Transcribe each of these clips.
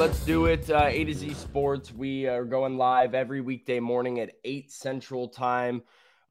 Let's do it. Uh, A to Z Sports. We are going live every weekday morning at 8 Central Time.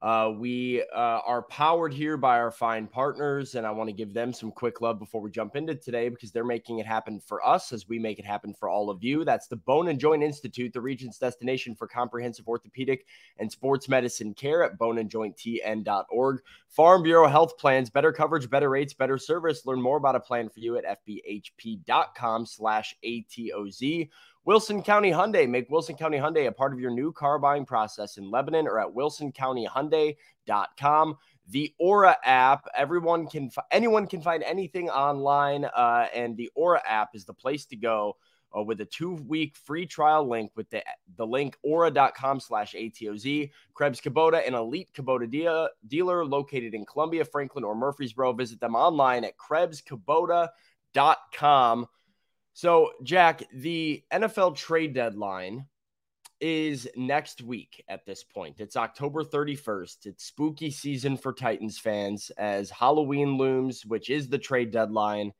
Uh, we uh, are powered here by our fine partners, and I want to give them some quick love before we jump into today because they're making it happen for us as we make it happen for all of you. That's the Bone and Joint Institute, the region's destination for comprehensive orthopedic and sports medicine care at boneandjointtn.org. Farm Bureau Health Plans, better coverage, better rates, better service. Learn more about a plan for you at fbhp.com slash ATOZ. Wilson County Hyundai. Make Wilson County Hyundai a part of your new car buying process in Lebanon or at wilsoncountyhyundai.com. The Aura app, everyone can, anyone can find anything online, uh, and the Aura app is the place to go. Uh, with a two-week free trial link with the, the link aura.com slash ATOZ. Krebs Kubota, an elite Kubota de- dealer located in Columbia, Franklin, or Murfreesboro. Visit them online at krebskubota.com. So, Jack, the NFL trade deadline is next week at this point. It's October 31st. It's spooky season for Titans fans as Halloween looms, which is the trade deadline.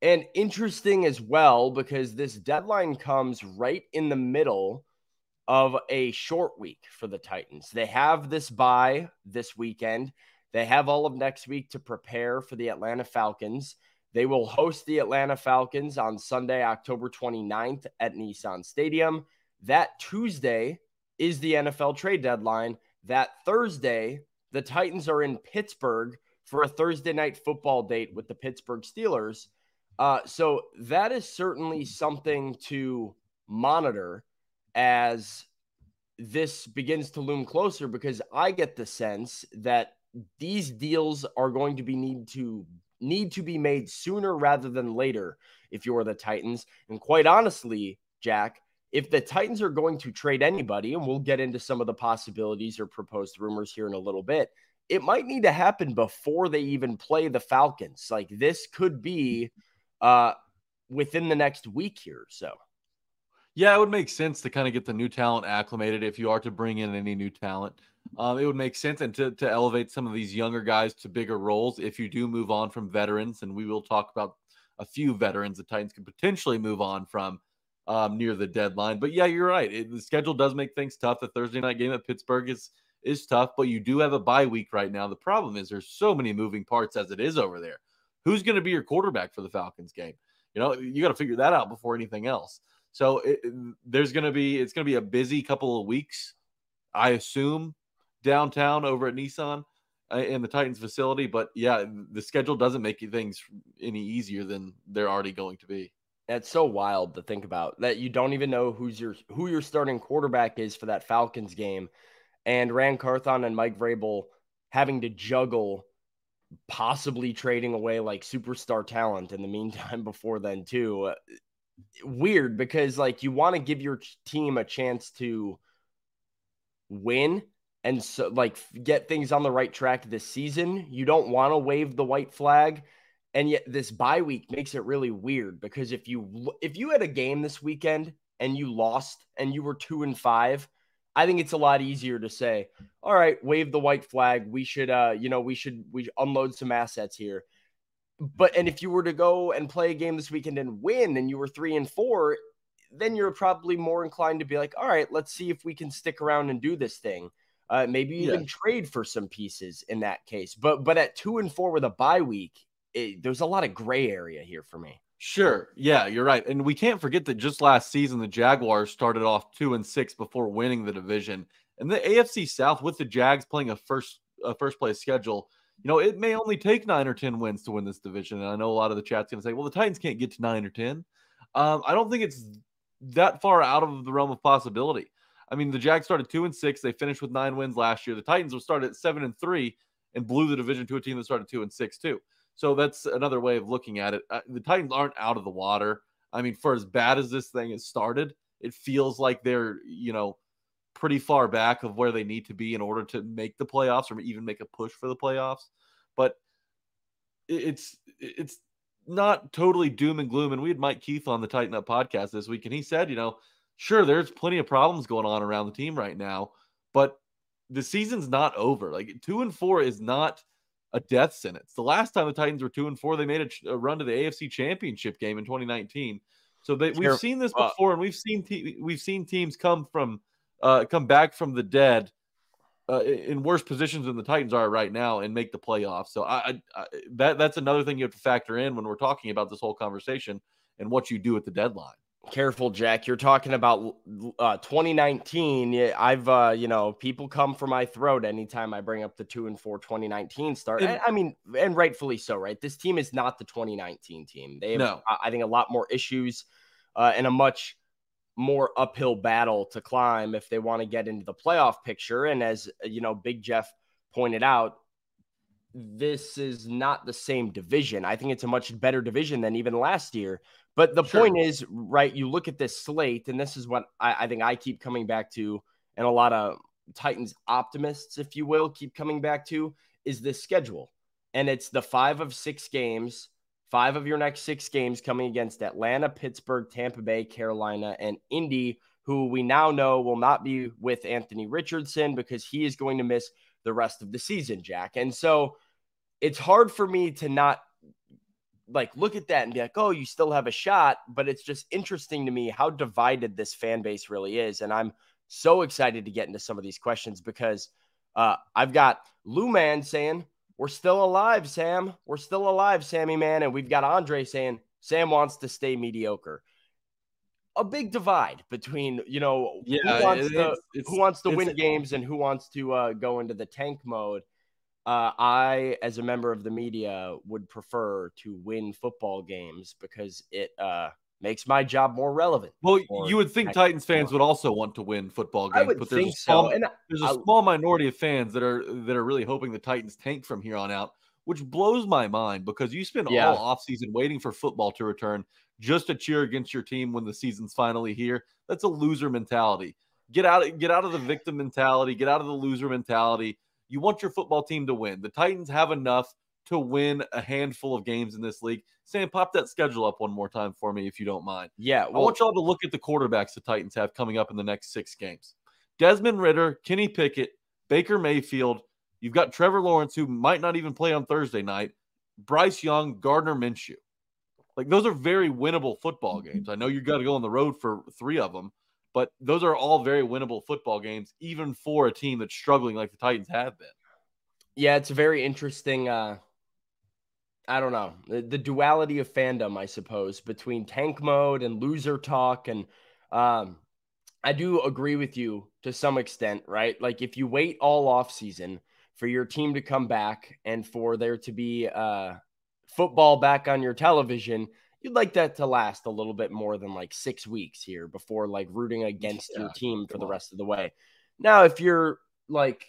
And interesting as well because this deadline comes right in the middle of a short week for the Titans. They have this bye this weekend. They have all of next week to prepare for the Atlanta Falcons. They will host the Atlanta Falcons on Sunday, October 29th at Nissan Stadium. That Tuesday is the NFL trade deadline. That Thursday, the Titans are in Pittsburgh for a Thursday night football date with the Pittsburgh Steelers. Uh, so that is certainly something to monitor as this begins to loom closer because I get the sense that these deals are going to be need to need to be made sooner rather than later if you're the Titans. And quite honestly, Jack, if the Titans are going to trade anybody, and we'll get into some of the possibilities or proposed rumors here in a little bit, it might need to happen before they even play the Falcons. Like this could be uh, within the next week here. So, yeah, it would make sense to kind of get the new talent acclimated if you are to bring in any new talent. Um, it would make sense and to, to elevate some of these younger guys to bigger roles if you do move on from veterans. And we will talk about a few veterans the Titans could potentially move on from um, near the deadline. But yeah, you're right. It, the schedule does make things tough. The Thursday night game at Pittsburgh is is tough, but you do have a bye week right now. The problem is there's so many moving parts as it is over there. Who's going to be your quarterback for the Falcons game? You know, you got to figure that out before anything else. So it, there's going to be it's going to be a busy couple of weeks, I assume, downtown over at Nissan uh, in the Titans facility. But yeah, the schedule doesn't make things any easier than they're already going to be. That's so wild to think about that you don't even know who's your who your starting quarterback is for that Falcons game, and Ran Carthon and Mike Vrabel having to juggle possibly trading away like superstar talent in the meantime before then too. Weird because like you want to give your team a chance to win and so like get things on the right track this season. You don't want to wave the white flag. And yet this bye week makes it really weird because if you if you had a game this weekend and you lost and you were 2 and 5, I think it's a lot easier to say, "All right, wave the white flag. We should uh, you know, we should we unload some assets here." But and if you were to go and play a game this weekend and win and you were 3 and 4, then you're probably more inclined to be like, "All right, let's see if we can stick around and do this thing." Uh, maybe even yeah. trade for some pieces in that case. But but at two and four with a bye week, it, there's a lot of gray area here for me. Sure. Yeah, you're right. And we can't forget that just last season, the Jaguars started off two and six before winning the division. And the AFC South with the Jags playing a first a first place schedule, you know, it may only take nine or ten wins to win this division. And I know a lot of the chat's going to say, well, the Titans can't get to nine or ten. Um, I don't think it's that far out of the realm of possibility. I mean, the Jags started two and six. They finished with nine wins last year. The Titans will start at seven and three, and blew the division to a team that started two and six too. So that's another way of looking at it. Uh, the Titans aren't out of the water. I mean, for as bad as this thing has started, it feels like they're, you know, pretty far back of where they need to be in order to make the playoffs or even make a push for the playoffs. But it's it's not totally doom and gloom. And we had Mike Keith on the Tighten Up podcast this week, and he said, you know, sure, there's plenty of problems going on around the team right now, but the season's not over. Like two and four is not a death sentence. The last time the Titans were two and four, they made a, a run to the AFC Championship game in 2019. So they, we've seen this before, and we've seen te- we've seen teams come from uh, come back from the dead uh, in worse positions than the Titans are right now and make the playoffs. So I, I, that that's another thing you have to factor in when we're talking about this whole conversation and what you do at the deadline. Careful, Jack. You're talking about uh, 2019. I've, uh, you know, people come for my throat anytime I bring up the two and four 2019 start. And, I mean, and rightfully so, right? This team is not the 2019 team. They have, no. I think, a lot more issues uh, and a much more uphill battle to climb if they want to get into the playoff picture. And as you know, Big Jeff pointed out, this is not the same division. I think it's a much better division than even last year. But the sure. point is, right, you look at this slate, and this is what I, I, think I keep coming back to, and a lot of Titans optimists, if you will, keep coming back to, is this schedule. And it's the five of six games, five of your next six games coming against Atlanta, Pittsburgh, Tampa Bay, Carolina, and Indy, who we now know will not be with Anthony Richardson because he is going to miss the rest of the season, Jack. And so it's hard for me to not like look at that and be like, oh, you still have a shot. But it's just interesting to me how divided this fan base really is. And I'm so excited to get into some of these questions because uh, I've got Lou Man saying, We're still alive, Sam. We're still alive, Sammy Man. And we've got Andre saying, Sam wants to stay mediocre. A big divide between, you know, yeah, who wants, to, who wants to win games and who wants to uh, go into the tank mode. Uh, I, as a member of the media, would prefer to win football games because it uh, makes my job more relevant. Well, you would think Titans fans would also want to win football games, but there's a small, so. and there's a small minority of fans that are that are really hoping the Titans tank from here on out, which blows my mind because you spend yeah. all offseason waiting for football to return just to cheer against your team when the season's finally here. That's a loser mentality. Get out, get out of the victim mentality. Get out of the loser mentality you want your football team to win. The Titans have enough to win a handful of games in this league. Sam, pop that schedule up one more time for me if you don't mind. Yeah. Well, I want y'all to look at the quarterbacks the Titans have coming up in the next six games Desmond Ridder, Kenny Pickett, Baker Mayfield. You've got Trevor Lawrence, who might not even play on Thursday night, Bryce Young, Gardner Minshew. Like, those are very winnable football games. I know you've got to go on the road for three of them, but those are all very winnable football games, even for a team that's struggling like the Titans have been. Yeah, it's a very interesting. Uh, I don't know the, the duality of fandom, I suppose, between tank mode and loser talk, and um, I do agree with you to some extent, right? Like if you wait all off season for your team to come back and for there to be uh, football back on your television, you'd like that to last a little bit more than like six weeks here before like rooting against yeah, your team for the rest of the way. Now, if you're like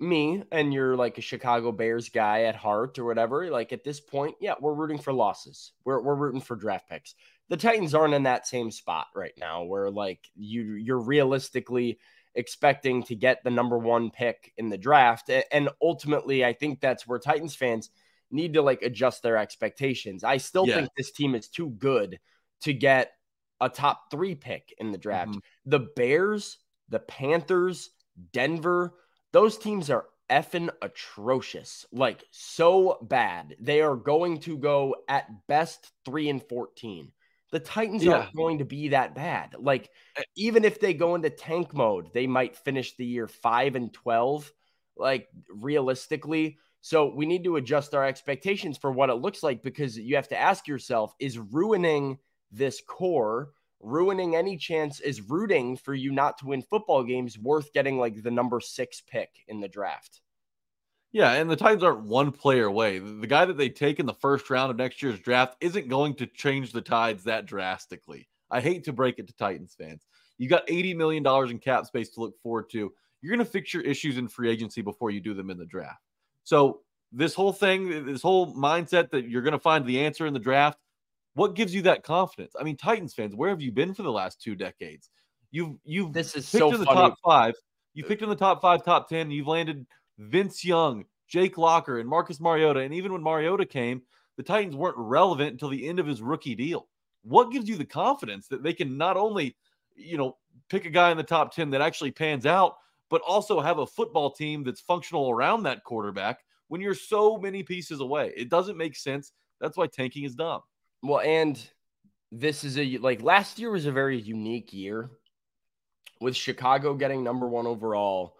me and you're like a Chicago Bears guy at heart or whatever, like at this point, yeah, we're rooting for losses. We're, we're rooting for draft picks. The Titans aren't in that same spot right now where like you you're realistically expecting to get the number one pick in the draft. And ultimately, I think that's where Titans fans – need to like adjust their expectations. I still yeah. think this team is too good to get a top three pick in the draft. Mm-hmm. The Bears, the Panthers, Denver, those teams are effing atrocious. Like so bad. They are going to go at best three and 14. The Titans yeah. aren't going to be that bad. Like, eh even if they go into tank mode, they might finish the year five and 12. Like, realistically, so we need to adjust our expectations for what it looks like because you have to ask yourself is ruining this core, ruining any chance, is rooting for you not to win football games worth getting like the number six pick in the draft? Yeah, and the Titans aren't one player away. The guy that they take in the first round of next year's draft isn't going to change the tides that drastically. I hate to break it to Titans fans. You got $80 million in cap space to look forward to. You're going to fix your issues in free agency before you do them in the draft. So this whole thing, this whole mindset that you're going to find the answer in the draft, what gives you that confidence? I mean, Titans fans, where have you been for the last two decades? You've you've this is picked so in the funny. top five. You picked in the top five, top ten. You've landed Vince Young, Jake Locker, and Marcus Mariota. And even when Mariota came, the Titans weren't relevant until the end of his rookie deal. What gives you the confidence that they can not only, you know, pick a guy in the top 10 that actually pans out, but also have a football team that's functional around that quarterback when you're so many pieces away? It doesn't make sense. That's why tanking is dumb. Well, and this is a like last year was a very unique year with Chicago getting number one overall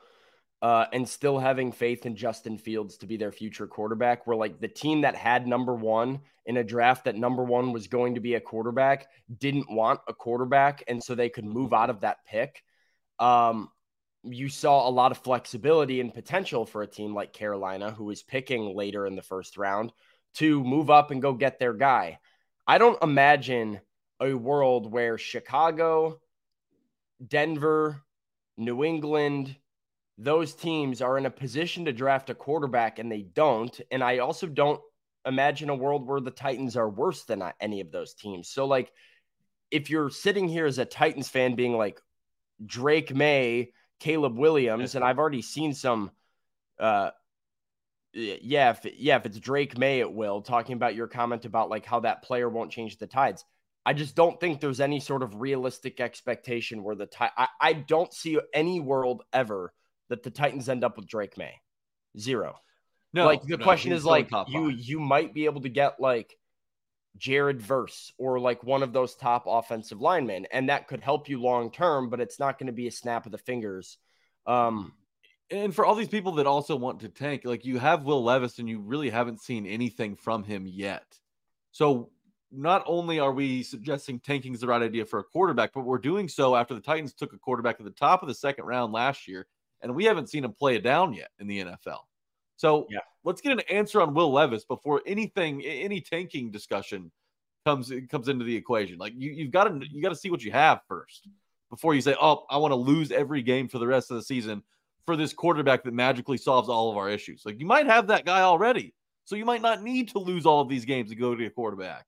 uh, and still having faith in Justin Fields to be their future quarterback. Where like the team that had number one in a draft that number one was going to be a quarterback didn't want a quarterback, and so they could move out of that pick. Um, you saw a lot of flexibility and potential for a team like Carolina, who was picking later in the first round, to move up and go get their guy. I don't imagine a world where Chicago, Denver, New England, those teams are in a position to draft a quarterback and they don't. And I also don't imagine a world where the Titans are worse than any of those teams. So, like, if you're sitting here as a Titans fan being like Drake Maye, Caleb Williams, and I've already seen some, uh, yeah, if, yeah, if it's Drake Maye, it will. Talking about your comment about like how that player won't change the tides. I just don't think there's any sort of realistic expectation where the tide. I, I don't see any world ever that the Titans end up with Drake Maye. Zero. No, like the no, question is like you five. you might be able to get like Jared Verse or like one of those top offensive linemen, and that could help you long term, but it's not going to be a snap of the fingers. Um, and for all these people that also want to tank, like you have Will Levis and you really haven't seen anything from him yet. So not only are we suggesting tanking is the right idea for a quarterback, but we're doing so after the Titans took a quarterback at the top of the second round last year, and we haven't seen him play it down yet in the NFL. So Yeah. let's get an answer on Will Levis before anything, any tanking discussion comes comes into the equation. Like you, you've got to you got to see what you have first before you say, "Oh, I want to lose every game for the rest of the season for this quarterback that magically solves all of our issues." Like you might have that guy already, so you might not need to lose all of these games to go to a quarterback.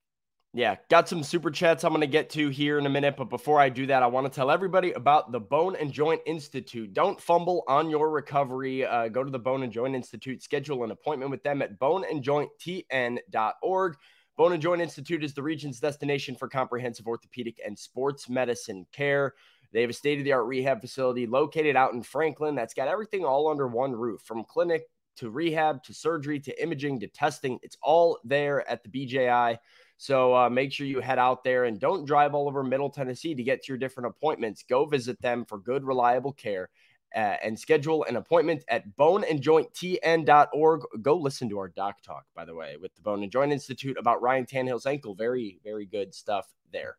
Yeah, got some super chats I'm going to get to here in a minute. But before I do that, I want to tell everybody about the Bone and Joint Institute. Don't fumble on your recovery. Uh, go to the Bone and Joint Institute, schedule an appointment with them at boneandjointtn.org. Bone and Joint Institute is the region's destination for comprehensive orthopedic and sports medicine care. They have a state of the art rehab facility located out in Franklin that's got everything all under one roof from clinic to rehab to surgery to imaging to testing. It's all there at the BJI. So uh, make sure you head out there and don't drive all over Middle Tennessee to get to your different appointments. Go visit them for good, reliable care uh, and schedule an appointment at boneandjointtn.org. Go listen to our doc talk, by the way, with the Bone and Joint Institute about Ryan Tannehill's ankle. Very, very good stuff there.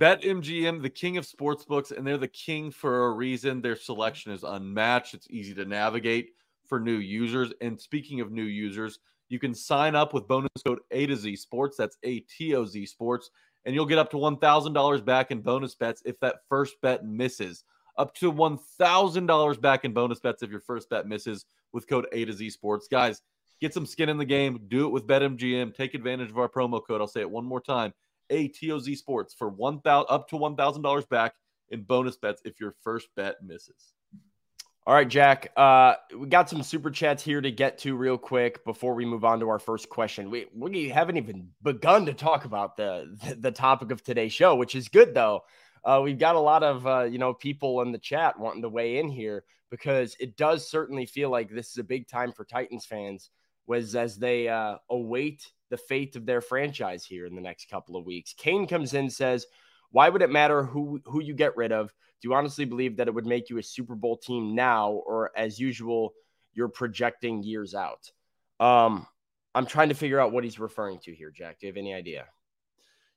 BetMGM, the king of sports books, and they're the king for a reason. Their selection is unmatched. It's easy to navigate for new users. And speaking of new users, you can sign up with bonus code A to Z Sports. That's A T O Z Sports. And you'll get up to $1,000 back in bonus bets if that first bet misses. Up to $1,000 back in bonus bets if your first bet misses with code A to Z Sports. Guys, get some skin in the game. Do it with BetMGM. Take advantage of our promo code. I'll say it one more time. ATOZ Sports for one thousand up to one thousand dollars back in bonus bets if your first bet misses. All right, Jack. Uh, we got some super chats here to get to real quick before we move on to our first question. We we haven't even begun to talk about the the, the topic of today's show, which is good though. Uh, we've got a lot of uh, you know people in the chat wanting to weigh in here because it does certainly feel like this is a big time for Titans fans, was as they uh, await the fate of their franchise here in the next couple of weeks. Kane comes in and says, "Why would it matter who who you get rid of? Do you honestly believe that it would make you a Super Bowl team now, or as usual, you're projecting years out?" Um, I'm trying to figure out what he's referring to here, Jack. Do you have any idea?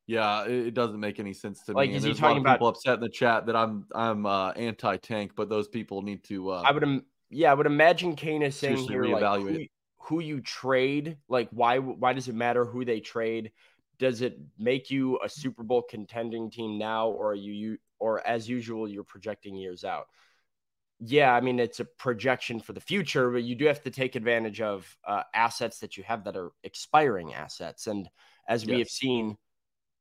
Yeah, it, doesn't make any sense to Like, me. is he there's a lot talking about- people upset in the chat that I'm I'm uh, anti-tank, but those people need to. Uh, I would, im- yeah, I would imagine Kane is saying here, like, who. Who you trade, like, why, why does it matter who they trade? Does it make you a Super Bowl contending team now, or are you, you, or as usual, you're projecting years out? yeah, I mean, it's a projection for the future, but you do have to take advantage of uh, assets that you have that are expiring assets. And as we yes. have seen,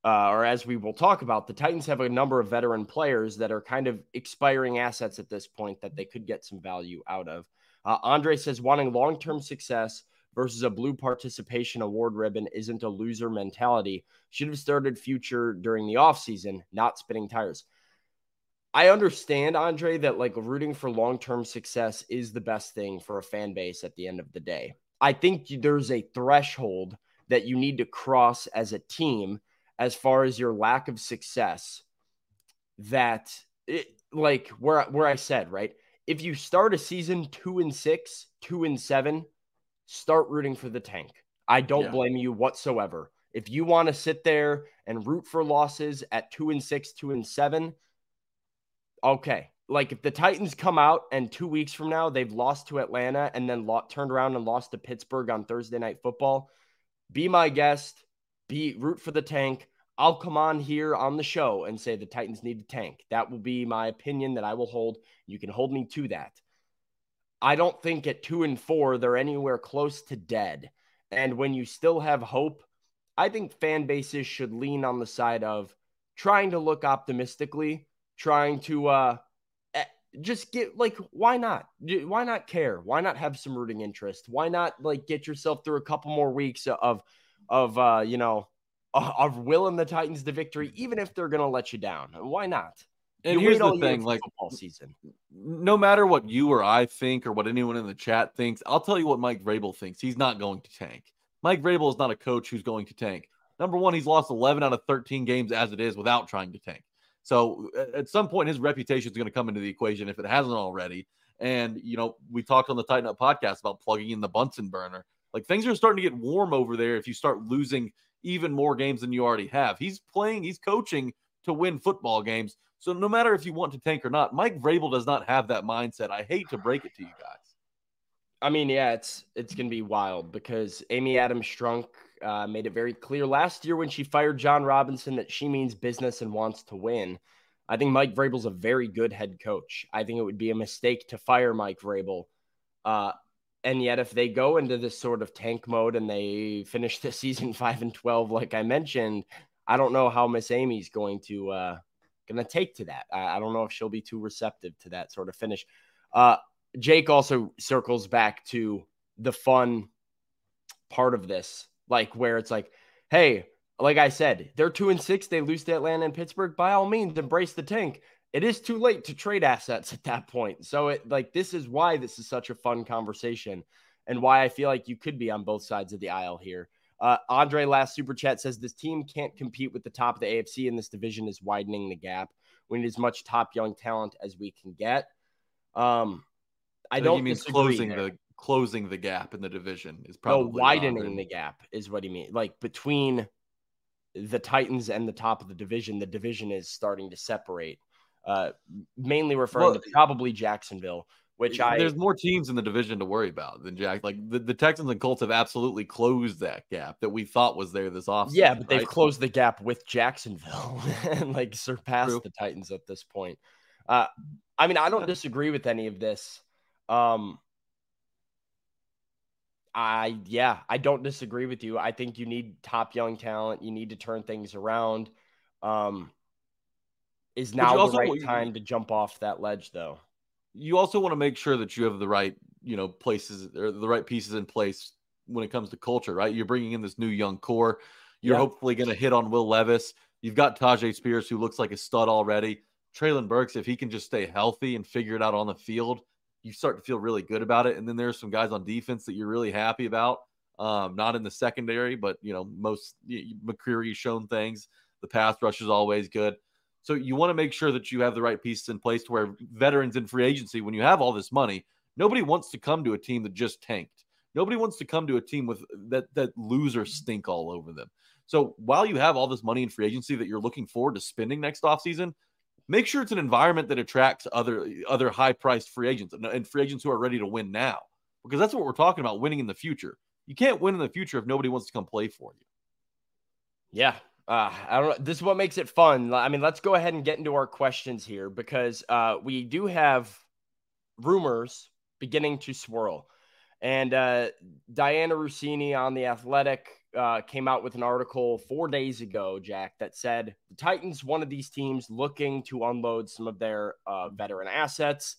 uh, or as we will talk about, the Titans have a number of veteran players that are kind of expiring assets at this point that they could get some value out of. Uh, Andre says wanting long term success versus a blue participation award ribbon isn't a loser mentality. Should have started future during the offseason, not spinning tires. I understand, Andre, that like rooting for long term success is the best thing for a fan base at the end of the day. I think there's a threshold that you need to cross as a team as far as your lack of success that it, like where where I said, right? If you start a season 2 and 6, 2 and 7, start rooting for the tank. I don't yeah. blame you whatsoever. If you want to sit there and root for losses at 2 and 6, 2 and 7, okay. Like if the Titans come out and 2 weeks from now they've lost to Atlanta and then lo- turned around and lost to Pittsburgh on Thursday night football, be my guest, be root for the tank. I'll come on here on the show and say the Titans need to tank. That will be my opinion that I will hold. You can hold me to that. I don't think at two and four they're anywhere close to dead. And when you still have hope, I think fan bases should lean on the side of trying to look optimistically, trying to uh eh, just get like why not why not care why not have some rooting interest why not like get yourself through a couple more weeks of of uh you know of willing the titans to victory even if they're gonna let you down. Why not? And you here's the thing like football season. no matter what you or i think or what anyone in the chat thinks i'll tell you what mike vrabel thinks. He's not going to tank. Mike vrabel is not a coach who's going to tank. Number one he's lost 11 out of 13 games as it is without trying to tank. So at some point, his reputation is going to come into the equation if it hasn't already. And, you know, we talked on the Tighten Up podcast about plugging in the Bunsen burner. Like things are starting to get warm over there if you start losing even more games than you already have. He's playing, he's coaching to win football games. So no matter if you want to tank or not, Mike Vrabel does not have that mindset. I hate to break it to you guys. I mean, yeah, it's it's gonna be wild because Amy Adams Strunk uh, made it very clear last year when she fired Jon Robinson that she means business and wants to win. I think Mike Vrabel's a very good head coach. I think it would be a mistake to fire Mike Vrabel. Uh, and yet, if they go into this sort of tank mode and they finish the season five and twelve, like I mentioned, I don't know how Miss Amy's going to uh, to take to that. I, I, don't know if she'll be too receptive to that sort of finish. Uh, Jake also circles back to the fun part of this like where it's like, hey, like I said, they're two and six. They lose to Atlanta and Pittsburgh. By all means, embrace the tank. It is too late to trade assets at that point. So it like this is why this is such a fun conversation and why I feel like you could be on both sides of the aisle here. Uh, Andre last super chat says this team can't compete with the top of the AFC and this division is widening the gap. We need as much top young talent as we can get. Um, I so don't mean closing there. the closing the gap in the division is probably no, widening the gap is what he means. Like between the Titans and the top of the division, the division is starting to separate. Uh, mainly referring well, to probably Jacksonville, which I there's more teams in the division to worry about than Jack. Like the, the Texans and Colts have absolutely closed that gap that we thought was there this offseason. Yeah, but they've closed the gap with Jacksonville and like surpassed True. the Titans at this point. Uh, I mean, I don't disagree with any of this. Um, I yeah, I don't disagree with you. I think you need top young talent. You need to turn things around. Um, is now the right time to jump off that ledge, though. You also want to make sure that you have the right, you know, places or the right pieces in place when it comes to culture, right? You're bringing in this new young core. You're yeah. hopefully going to hit on Will Levis. You've got Tyjae Spears, who looks like a stud already. Treylon Burks, if he can just stay healthy and figure it out on the field, you start to feel really good about it. And then there's some guys on defense that you're really happy about. Um, not in the secondary, but you know, most McCreary's shown things. The pass rush is always good. So you want to make sure that you have the right pieces in place to where veterans in free agency, when you have all this money, nobody wants to come to a team that just tanked. Nobody wants to come to a team with that that loser stink all over them. So while you have all this money in free agency that you're looking forward to spending next offseason, make sure it's an environment that attracts other other high priced free agents and free agents who are ready to win now because that's what we're talking about winning in the future you can't win in the future if nobody wants to come play for you yeah uh, I don't know. This is what makes it fun. I mean, let's go ahead and get into our questions here because uh, we do have rumors beginning to swirl. And uh, Dianna Russini on The Athletic uh, came out with an article four days ago, Jack, that said the Titans, one of these teams looking to unload some of their uh, veteran assets.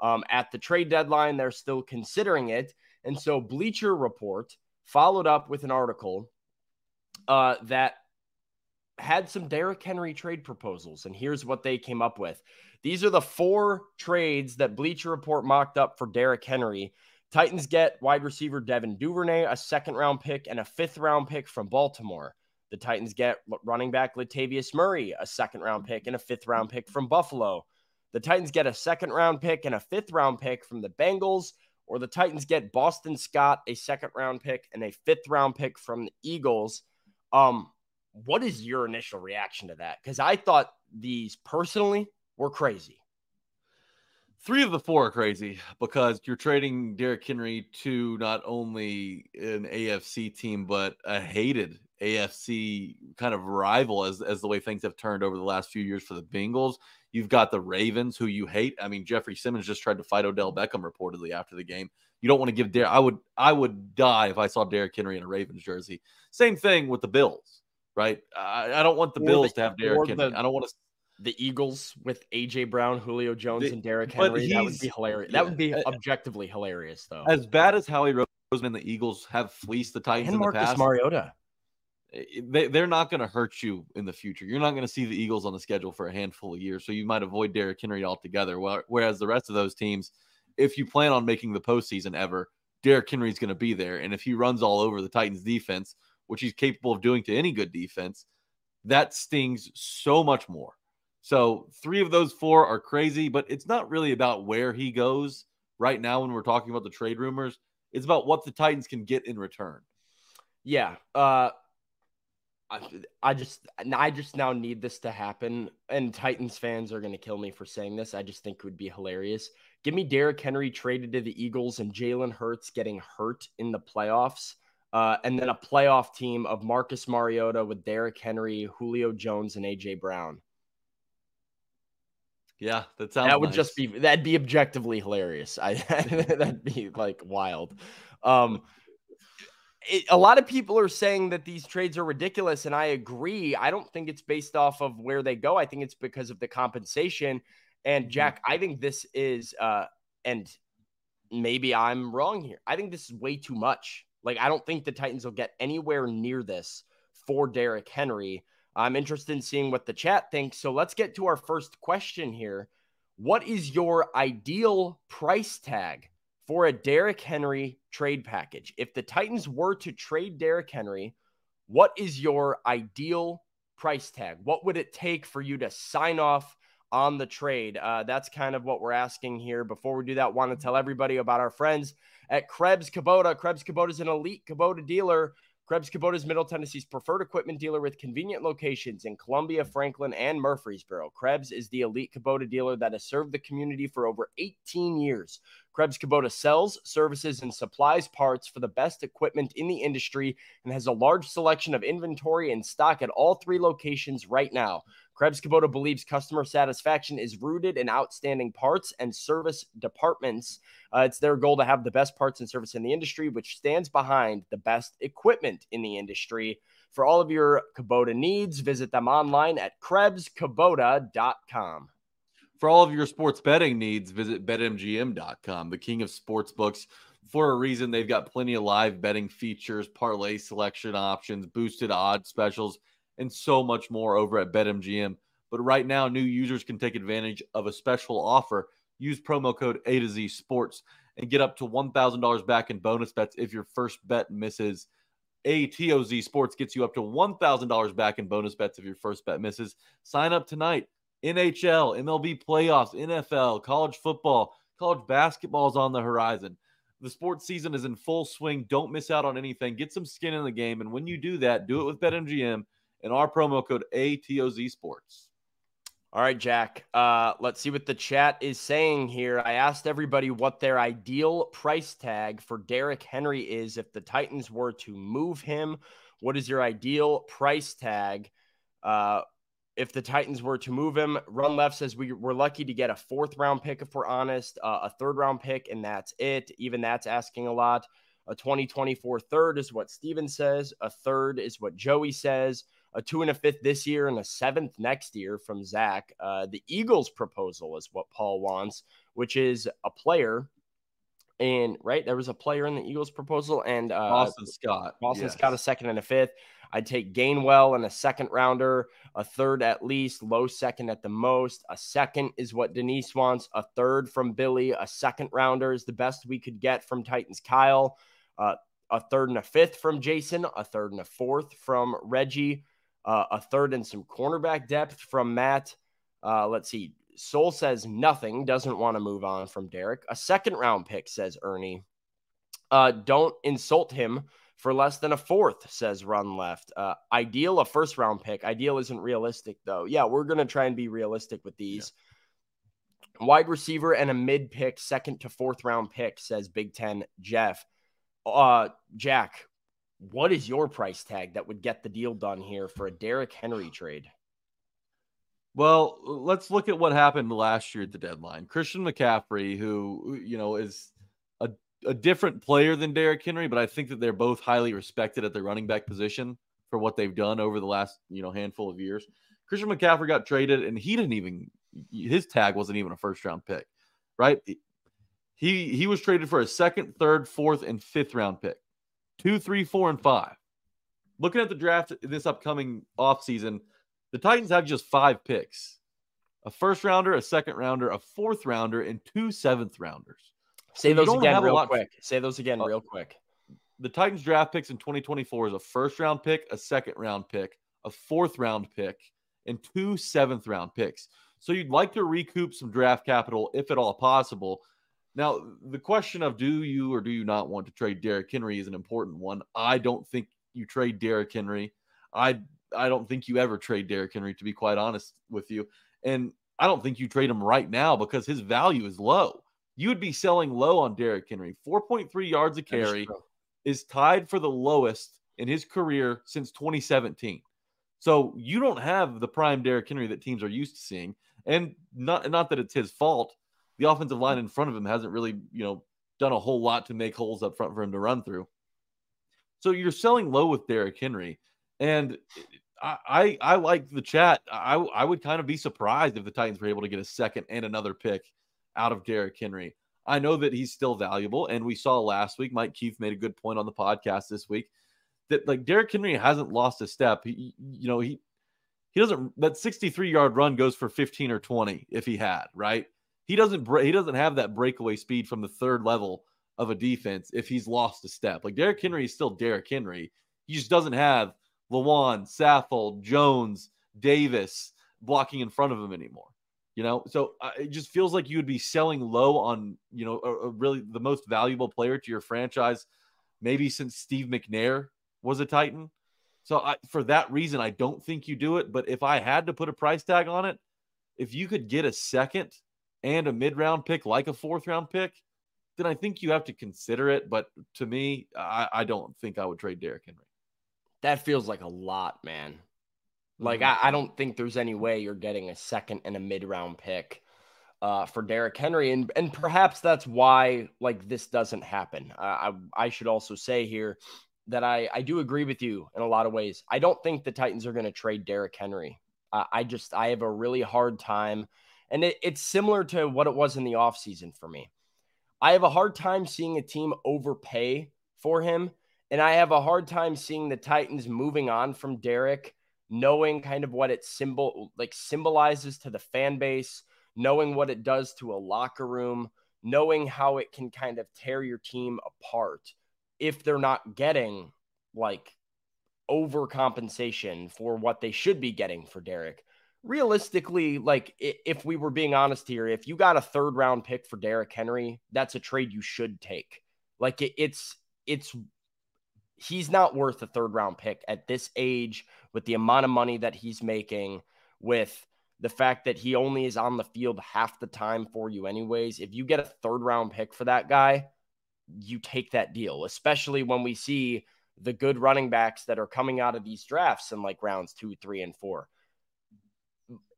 Um, at the trade deadline, they're still considering it. And so Bleacher Report followed up with an article uh, that had some Derrick Henry trade proposals. And here's what they came up with. These are the four trades that Bleacher Report mocked up for Derrick Henry. Titans get wide receiver Devin Duvernay, a second round pick, and a fifth round pick from Baltimore. The Titans get running back Latavius Murray, a second round pick, and a fifth round pick from Buffalo. The Titans get a second round pick and a fifth round pick from the Bengals, or the Titans get Boston Scott, a second round pick, and a fifth round pick from the Eagles. Um, what is your initial reaction to that? Because I thought these personally were crazy. Three of the four are crazy because you're trading Derrick Henry to not only an AFC team, but a hated AFC kind of rival as, as the way things have turned over the last few years for the Bengals. You've got the Ravens, who you hate. I mean, Jeffrey Simmons just tried to fight Odell Beckham reportedly after the game. You don't want to give Derrick. I would I would die if I saw Derrick Henry in a Ravens jersey. Same thing with the Bills, right? I, I don't want the or Bills the, to have Derrick Henry. The, I don't want to the Eagles with AJ Brown, Julio Jones, the, and Derrick Henry. That would be hilarious. That would be objectively hilarious, though. As bad as Howie Roseman and the Eagles have fleeced the Titans and in Marcus the past, Mariota. They, they're not going to hurt you in the future. You're not going to see the Eagles on the schedule for a handful of years, so you might avoid Derrick Henry altogether. Whereas the rest of those teams, if you plan on making the postseason ever, Derrick Henry's going to be there, and if he runs all over the Titans defense, which he's capable of doing to any good defense, that stings so much more. So three of those four are crazy, but it's not really about where he goes right now when we're talking about the trade rumors. It's about what the Titans can get in return. Yeah. Uh, I, I just I just now need this to happen, and Titans fans are going to kill me for saying this. I just think it would be hilarious. Give me Derrick Henry traded to the Eagles and Jalen Hurts getting hurt in the playoffs, uh, and then a playoff team of Marcus Mariota with Derrick Henry, Julio Jones, and AJ Brown. Yeah, that sounds. That would nice. just be that'd be objectively hilarious. I that'd be like wild. Um, it, a lot of people are saying that these trades are ridiculous, and I agree. I don't think it's based off of where they go. I think it's because of the compensation. And mm-hmm. Jack, I think this is, uh, and maybe I'm wrong here. I think this is way too much. Like, I don't think the Titans will get anywhere near this for Derrick Henry. I'm interested in seeing what the chat thinks. So let's get to our first question here. What is your ideal price tag for a Derrick Henry trade package? If the Titans were to trade Derrick Henry, what is your ideal price tag? What would it take for you to sign off on the trade? Uh, that's kind of what we're asking here. Before we do that, want to tell everybody about our friends at Krebs Kubota. Krebs Kubota is an elite Kubota dealer Krebs Kubota is Middle Tennessee's preferred equipment dealer with convenient locations in Columbia, Franklin, and Murfreesboro. Krebs is the elite Kubota dealer that has served the community for over 18 years. Krebs Kubota sells, services, and supplies parts for the best equipment in the industry and has a large selection of inventory and stock at all three locations right now. Krebs Kubota believes customer satisfaction is rooted in outstanding parts and service departments. Uh, it's their goal to have the best parts and service in the industry, which stands behind the best equipment in the industry. For all of your Kubota needs, visit them online at KrebsKubota.com. For all of your sports betting needs, visit BetMGM.com, the king of sports books. For a reason, they've got plenty of live betting features, parlay selection options, boosted odds specials and so much more over at BetMGM. But right now, new users can take advantage of a special offer. Use promo code A to Z Sports and get up to $1,000 back in bonus bets if your first bet misses. ATOZ Sports gets you up to $1,000 back in bonus bets if your first bet misses. Sign up tonight. NHL, MLB playoffs, NFL, college football, college basketball is on the horizon. The sports season is in full swing. Don't miss out on anything. Get some skin in the game. And when you do that, do it with BetMGM and our promo code ATOZ Sports. All right, Jack. Uh, let's see what the chat is saying here. I asked everybody what their ideal price tag for Derrick Henry is if the Titans were to move him. What is your ideal price tag? Uh, if the Titans were to move him. Run left says we, we're lucky to get a fourth round pick, if we're honest, uh, a third round pick, and that's it. Even that's asking a lot. A 2024 third is what Steven says. A third is what Joey says. A two and a fifth this year and a seventh next year from Zach. Uh, the Eagles' proposal is what Paul wants, which is a player. And right, there was a player in the Eagles' proposal, and uh, Boston Scott. Boston yes. Scott a second and a fifth. I'd take Gainwell and a second rounder, a third at least, low second at the most. A second is what Denise wants. A third from Billy. A second rounder is the best we could get from Titans Kyle. Uh, a third and a fifth from Jason. A third and a fourth from Reggie. Uh, a third and some cornerback depth from Matt. Uh, let's see. Soul says nothing, doesn't want to move on from Derrick. A second round pick, says Ernie. Uh, don't insult him for less than a fourth, says Run Left. Uh, ideal, a first round pick. Ideal isn't realistic, though. Yeah, we're going to try and be realistic with these. Yeah. Wide receiver and a mid pick, second to fourth round pick, says Big Ten Jeff. Uh, Jack, what is your price tag that would get the deal done here for a Derrick Henry trade? Well, let's look at what happened last year at the deadline. Christian McCaffrey, who, you know, is a, a different player than Derrick Henry, but I think that they're both highly respected at the running back position for what they've done over the last, you know, handful of years. Christian McCaffrey got traded and he didn't even his tag wasn't even a first round pick, right? He he was traded for a second, third, fourth, and fifth round pick. Two, three, four, and five. Looking at the draft this upcoming offseason, the Titans have just five picks a first rounder, a second rounder, a fourth rounder, and two seventh rounders. Say so those again real quick. Say those again uh, real quick. The Titans draft picks in 2024 is a first round pick, a second round pick, a fourth round pick, and two seventh round picks. So you'd like to recoup some draft capital if at all possible. Now, the question of do you or do you not want to trade Derrick Henry is an important one. I don't think you trade Derrick Henry. I I don't think you ever trade Derrick Henry, to be quite honest with you. And I don't think you trade him right now because his value is low. You would be selling low on Derrick Henry. 4.3 yards a carry is tied for the lowest in his career since 2017. So you don't have the prime Derrick Henry that teams are used to seeing. And not not that it's his fault. The offensive line in front of him hasn't really, you know, done a whole lot to make holes up front for him to run through. So you're selling low with Derrick Henry. And I, I, I like the chat. I, I would kind of be surprised if the Titans were able to get a second and another pick out of Derrick Henry. I know that he's still valuable, and we saw last week. Mike Keith made a good point on the podcast this week that like Derrick Henry hasn't lost a step. He, you know, he he doesn't that 63 yard run goes for 15 or 20 if he had right. He doesn't he doesn't have that breakaway speed from the third level of a defense if he's lost a step. Like Derrick Henry is still Derrick Henry. He just doesn't have Lewan, Saffold, Jones, Davis blocking in front of him anymore. You know, so uh, it just feels like you would be selling low on, you know, a, a really the most valuable player to your franchise, maybe since Steve McNair was a Titan. So I, for that reason, I don't think you do it. But if I had to put a price tag on it, if you could get a second and a mid round pick like a fourth round pick, then I think you have to consider it. But to me, I, I don't think I would trade Derrick Henry that feels like a lot, man. Like mm-hmm. I, I, don't think there's any way you're getting a second and a mid round pick uh, for Derrick Henry, and and perhaps that's why like this doesn't happen. Uh, I I should also say here that I I do agree with you in a lot of ways. I don't think the Titans are going to trade Derrick Henry. Uh, I just I have a really hard time, and it, it's similar to what it was in the offseason for me. I have a hard time seeing a team overpay for him and I have a hard time seeing the Titans moving on from Derrick, knowing kind of what it symbol like symbolizes to the fan base, knowing what it does to a locker room, knowing how it can kind of tear your team apart if they're not getting like overcompensation for what they should be getting for Derrick. Realistically, like if we were being honest here, if you got a third round pick for Derrick Henry, that's a trade you should take. Like it's it's he's not worth a third round pick at this age with the amount of money that he's making with the fact that he only is on the field half the time for you anyways if you get a third round pick for that guy you take that deal especially when we see the good running backs that are coming out of these drafts in like rounds 2 3 and 4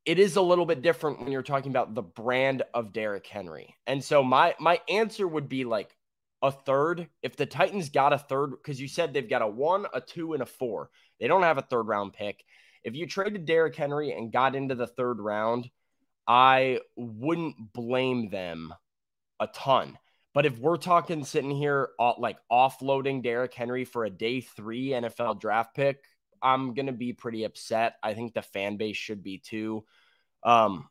it is a little bit different when you're talking about the brand of Derrick Henry. And so my my answer would be like a third. If the Titans got a third, because you said they've got a one, a two, and a four. They don't have a third round pick. If you traded Derrick Henry and got into the third round, I wouldn't blame them a ton. But if we're talking sitting here uh, like offloading Derrick Henry for a day three NFL draft pick, I'm gonna be pretty upset. I think the fan base should be too. Um,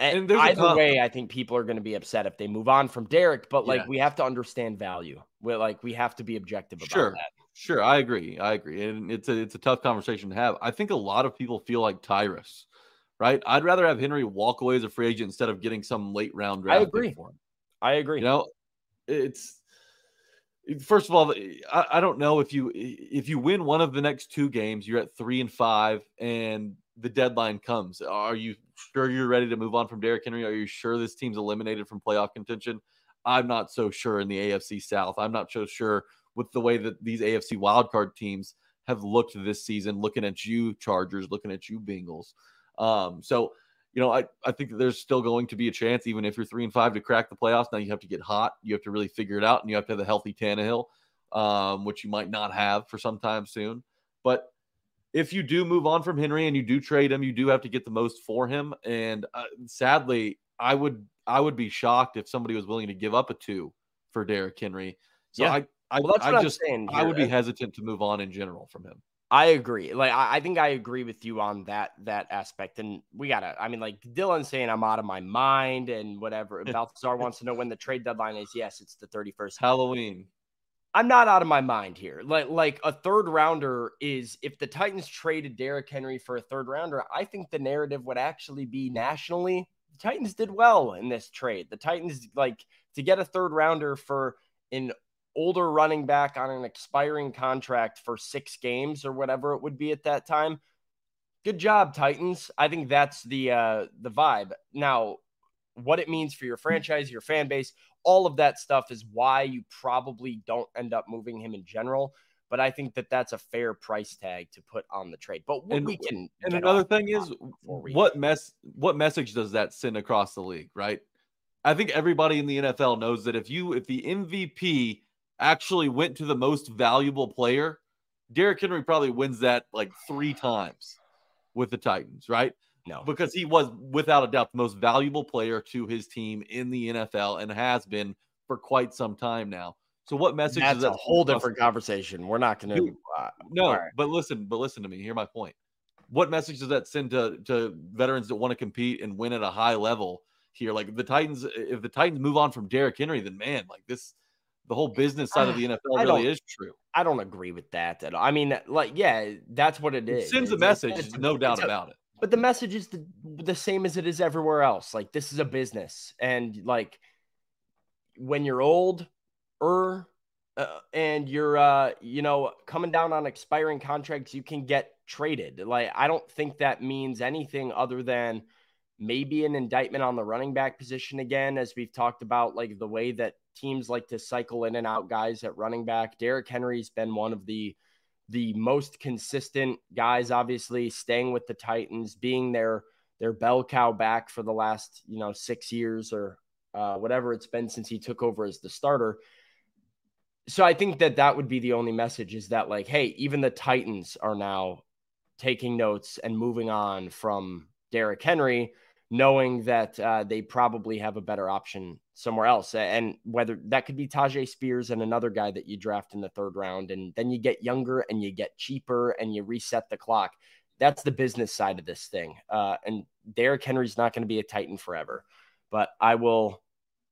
and, and either way, I think people are going to be upset if they move on from Derrick. But like, yeah. we have to understand value. We like we have to be objective about sure. that. Sure, I agree. I agree, and it's a it's a tough conversation to have. I think a lot of people feel like Tyrus, right? I'd rather have Henry walk away as a free agent instead of getting some late round draft. I agree. for him. I agree. You know, it's first of all, I, I, don't know if you if you win one of the next two games, you're at three and five, and the deadline comes. Are you sure you're ready to move on from Derrick Henry? Are you sure this team's eliminated from playoff contention? I'm not so sure in the AFC South. I'm not so sure with the way that these AFC wildcard teams have looked this season. Looking at you, Chargers. Looking at you, Bengals. Um, so you know, I, I think there's still going to be a chance, even if you're three and five, to crack the playoffs. Now you have to get hot. You have to really figure it out, and you have to have a healthy Tannehill, um, which you might not have for some time soon. But if you do move on from Henry and you do trade him, you do have to get the most for him. And uh, sadly, I would I would be shocked if somebody was willing to give up a two for Derrick Henry. So yeah. I I, well, I just I would be hesitant to move on in general from him. I agree. Like I, I, think I agree with you on that that aspect. And we gotta. I mean, like Dylan saying I'm out of my mind and whatever. Balthazar wants to know when the trade deadline is. Yes, it's the 31st. Halloween. I'm not out of my mind here. Like like a third rounder is if the Titans traded Derrick Henry for a third rounder, I think the narrative would actually be nationally. The Titans did well in this trade. The Titans like to get a third rounder for an older running back on an expiring contract for six games or whatever it would be at that time. Good job, Titans. I think that's the uh, the vibe. Now, what it means for your franchise, your fan base, all of that stuff is why you probably don't end up moving him in general. But I think that that's a fair price tag to put on the trade. But and, we can. And another thing is, what mess? What message does that send across the league? Right. I think everybody in the NFL knows that if you if the MVP actually went to the most valuable player, Derrick Henry probably wins that like three times with the Titans, right? No, because he was without a doubt the most valuable player to his team in the NFL and has been for quite some time now. So what message That's is that? a whole different conversation. We're not going to. Uh, no, right. but listen, but listen to me. Hear my point. What message does that send to to veterans that want to compete and win at a high level here? Like the Titans, if the Titans move on from Derrick Henry, then man, like this the whole business side of the NFL really is true. I don't agree with that at all. I mean, like, yeah, that's what it is. It sends a message, it's, no doubt a, about it. But the message is the, the same as it is everywhere else. Like, this is a business, and like, when you're old, er, uh, and you're, uh, you know, coming down on expiring contracts, you can get traded. Like, I don't think that means anything other than maybe an indictment on the running back position again, as we've talked about, like the way that teams like to cycle in and out guys at running back. Derrick Henry's been one of the the most consistent guys, obviously staying with the Titans, being their their bell cow back for the last you know six years or uh, whatever it's been since he took over as the starter. So I think that that would be the only message is that like, hey, even the Titans are now taking notes and moving on from Derrick Henry knowing that uh, they probably have a better option somewhere else. And whether that could be Tyjae Spears and another guy that you draft in the third round, and then you get younger and you get cheaper and you reset the clock. That's the business side of this thing. Uh, and Derrick Henry's not going to be a Titan forever, but I will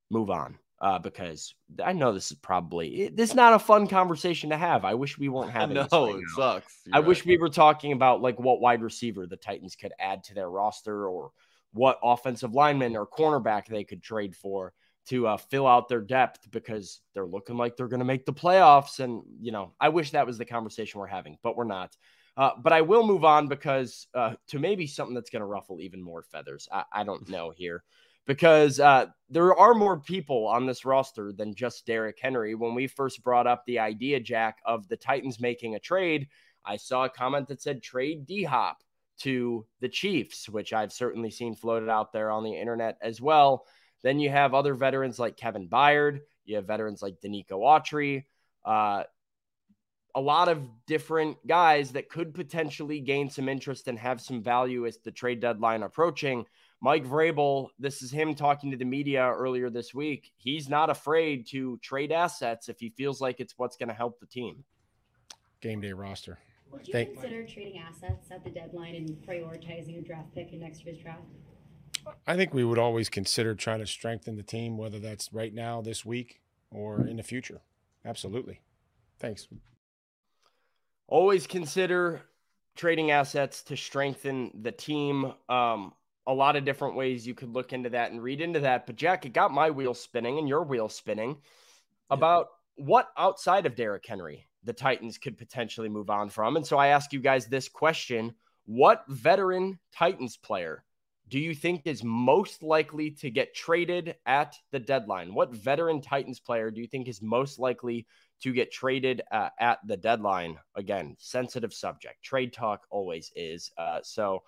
move on uh, because I know this is probably this is not a fun conversation to have. I wish we weren't having. no, right it now. sucks. You're I right. wish we were talking about like what wide receiver the Titans could add to their roster or what offensive lineman or cornerback they could trade for to uh, fill out their depth because they're looking like they're going to make the playoffs. And, you know, I wish that was the conversation we're having, but we're not. Uh, but I will move on because uh, to maybe something that's going to ruffle even more feathers. I, I don't know here because uh, there are more people on this roster than just Derrick Henry. When we first brought up the idea, Jack, of the Titans making a trade, I saw a comment that said trade D Hop to the Chiefs, which I've certainly seen floated out there on the internet as well. Then you have other veterans like Kevin Byard. You have veterans like Denico Autry. Uh, a lot of different guys that could potentially gain some interest and have some value as the trade deadline approaching. Mike Vrabel, this is him talking to the media earlier this week. He's not afraid to trade assets if he feels like it's what's going to help the team. Game day roster. Would you Thank consider trading assets at the deadline and prioritizing a draft pick in next year's draft? I think we would always consider trying to strengthen the team, whether that's right now, this week, or in the future. Absolutely. Thanks. Always consider trading assets to strengthen the team. Um, a lot of different ways you could look into that and read into that. But Jack, it got my wheel spinning and your wheel spinning about what outside of Derrick Henry the Titans could potentially move on from. And so I ask you guys this question What veteran Titans player do you think is most likely to get traded at the deadline? What veteran Titans player do you think is most likely to get traded uh, at the deadline? Again, sensitive subject. Trade talk always is. Uh, so,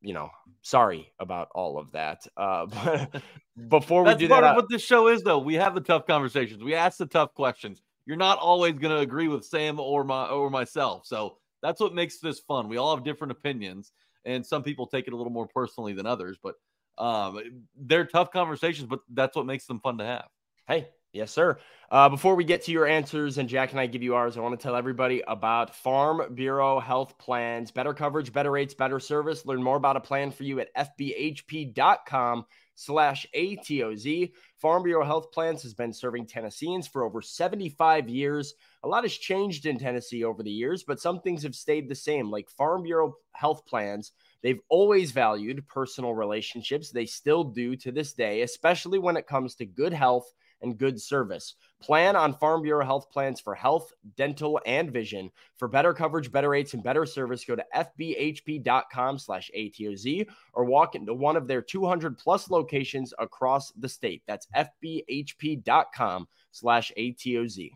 you know, sorry about all of that. Uh, but before we That's do part that, of what this show is, though. We have the tough conversations. We ask the tough questions. You're not always going to agree with Sam or my or myself. So that's what makes this fun. We all have different opinions, and some people take it a little more personally than others. But um, they're tough conversations, but that's what makes them fun to have. Hey, Yes, sir. Uh, before we get to your answers and Jack and I give you ours, I want to tell everybody about Farm Bureau Health Plans. Better coverage, better rates, better service. Learn more about a plan for you at fbhp.com slash ATOZ. Farm Bureau Health Plans has been serving Tennesseans for over 75 years. A lot has changed in Tennessee over the years, but some things have stayed the same, like Farm Bureau Health Plans. They've always valued personal relationships. They still do to this day, especially when it comes to good health and good service. Plan on Farm Bureau health plans for health, dental, and vision. For better coverage, better rates, and better service, go to fbhp.com slash ATOZ or walk into one of their 200 plus locations across the state. That's fbhp.com slash ATOZ.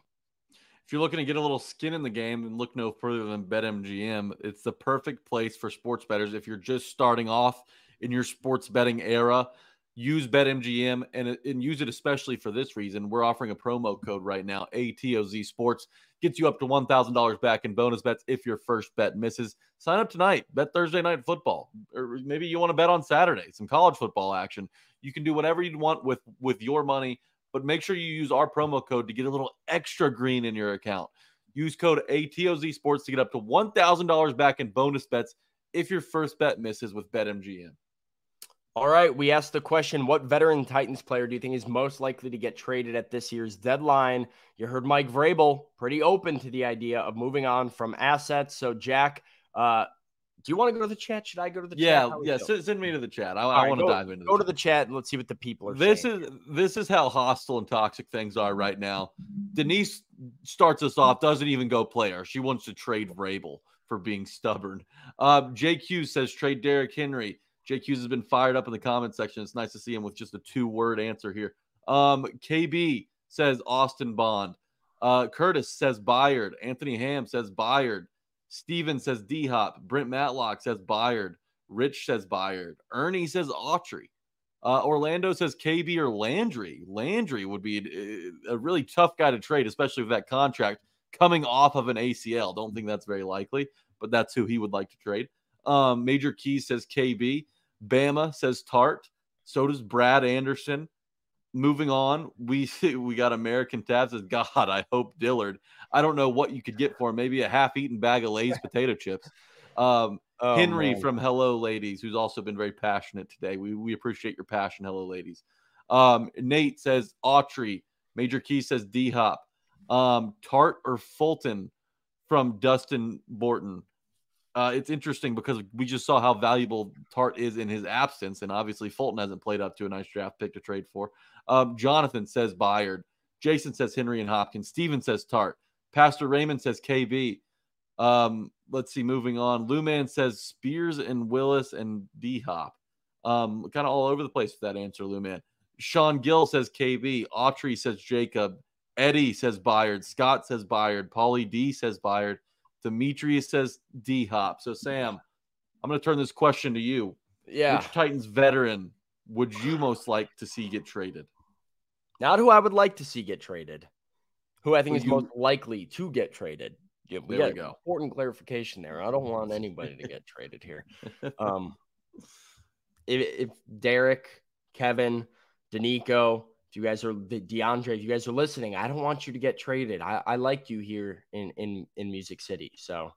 If you're looking to get a little skin in the game and look no further than BetMGM, it's the perfect place for sports bettors if you're just starting off in your sports betting era use BetMGM and, uh, and use it especially for this reason. We're offering a promo code right now, ATOZ Sports. Gets you up to $1,000 back in bonus bets if your first bet misses. Sign up tonight. Bet Thursday night football. Or maybe you want to bet on Saturday, some college football action. You can do whatever you want with, with your money, but make sure you use our promo code to get a little extra green in your account. Use code ATOZ Sports to get up to $1,000 back in bonus bets if your first bet misses with BetMGM. All right. We asked the question What veteran Titans player do you think is most likely to get traded at this year's deadline? You heard Mike Vrabel pretty open to the idea of moving on from assets. So, Jack, uh, do you want to go to the chat? Should I go to the yeah, chat? Yeah, yeah. Send me to the chat. I, I right, want to dive into. Go to the chat and let's see what the people are. This saying. is this is how hostile and toxic things are right now. Denise starts us off. Doesn't even go player. She wants to trade Vrabel for being stubborn. Uh, JQ says trade Derrick Henry. Jake Hughes has been fired up in the comment section. It's nice to see him with just a two word answer here. Um, KB says Austin Bond. Uh, Curtis says Byard. Anthony Ham says Byard. Steven says D Hop. Brent Matlock says Byard. Rich says Byard. Ernie says Autry. Uh, Orlando says KB or Landry. Landry would be a, a, really tough guy to trade, especially with that contract coming off of an ACL. Don't think that's very likely, but that's who he would like to trade. Um, Major Keys says KB. Bama says Tart. So does Brad Anderson. Moving on, we we got American Tab says God. I hope Dillard. I don't know what you could get for him. Maybe a half-eaten bag of Lay's potato chips. Um, oh, Henry man. from Hello Ladies, who's also been very passionate today. We we appreciate your passion, Hello Ladies. Um, Nate says Autry. Major Key says D Hop. Um, Tart or Fulton from Dustin Borton uh, it's interesting because we just saw how valuable Tart is in his absence, and obviously Fulton hasn't played up to a nice draft pick to trade for. Um, Jonathan says Byard. Jason says Henry and Hopkins. Steven says Tart. Pastor Raymond says KB. Um, let's see, moving on. Luman says Spears and Willis and D Hop. Um, kind of all over the place with that answer, Luman. Sean Gill says KB. Autry says Jacob. Eddie says Byard. Scott says Byard. Paulie D says Byard. Demetrius says D Hop. So, Sam, I'm going to turn this question to you. Yeah. Which Titans veteran would you most like to see get traded? Not who I would like to see get traded. Who I think is you- most likely to get traded. Yeah, we There we go. important clarification there. I don't want anybody to get traded here. Um, if, if Derrick, Kevin, Denico, if you guys are the DeAndre, if you guys are listening, I don't want you to get traded. I, I like you here in in in Music City, so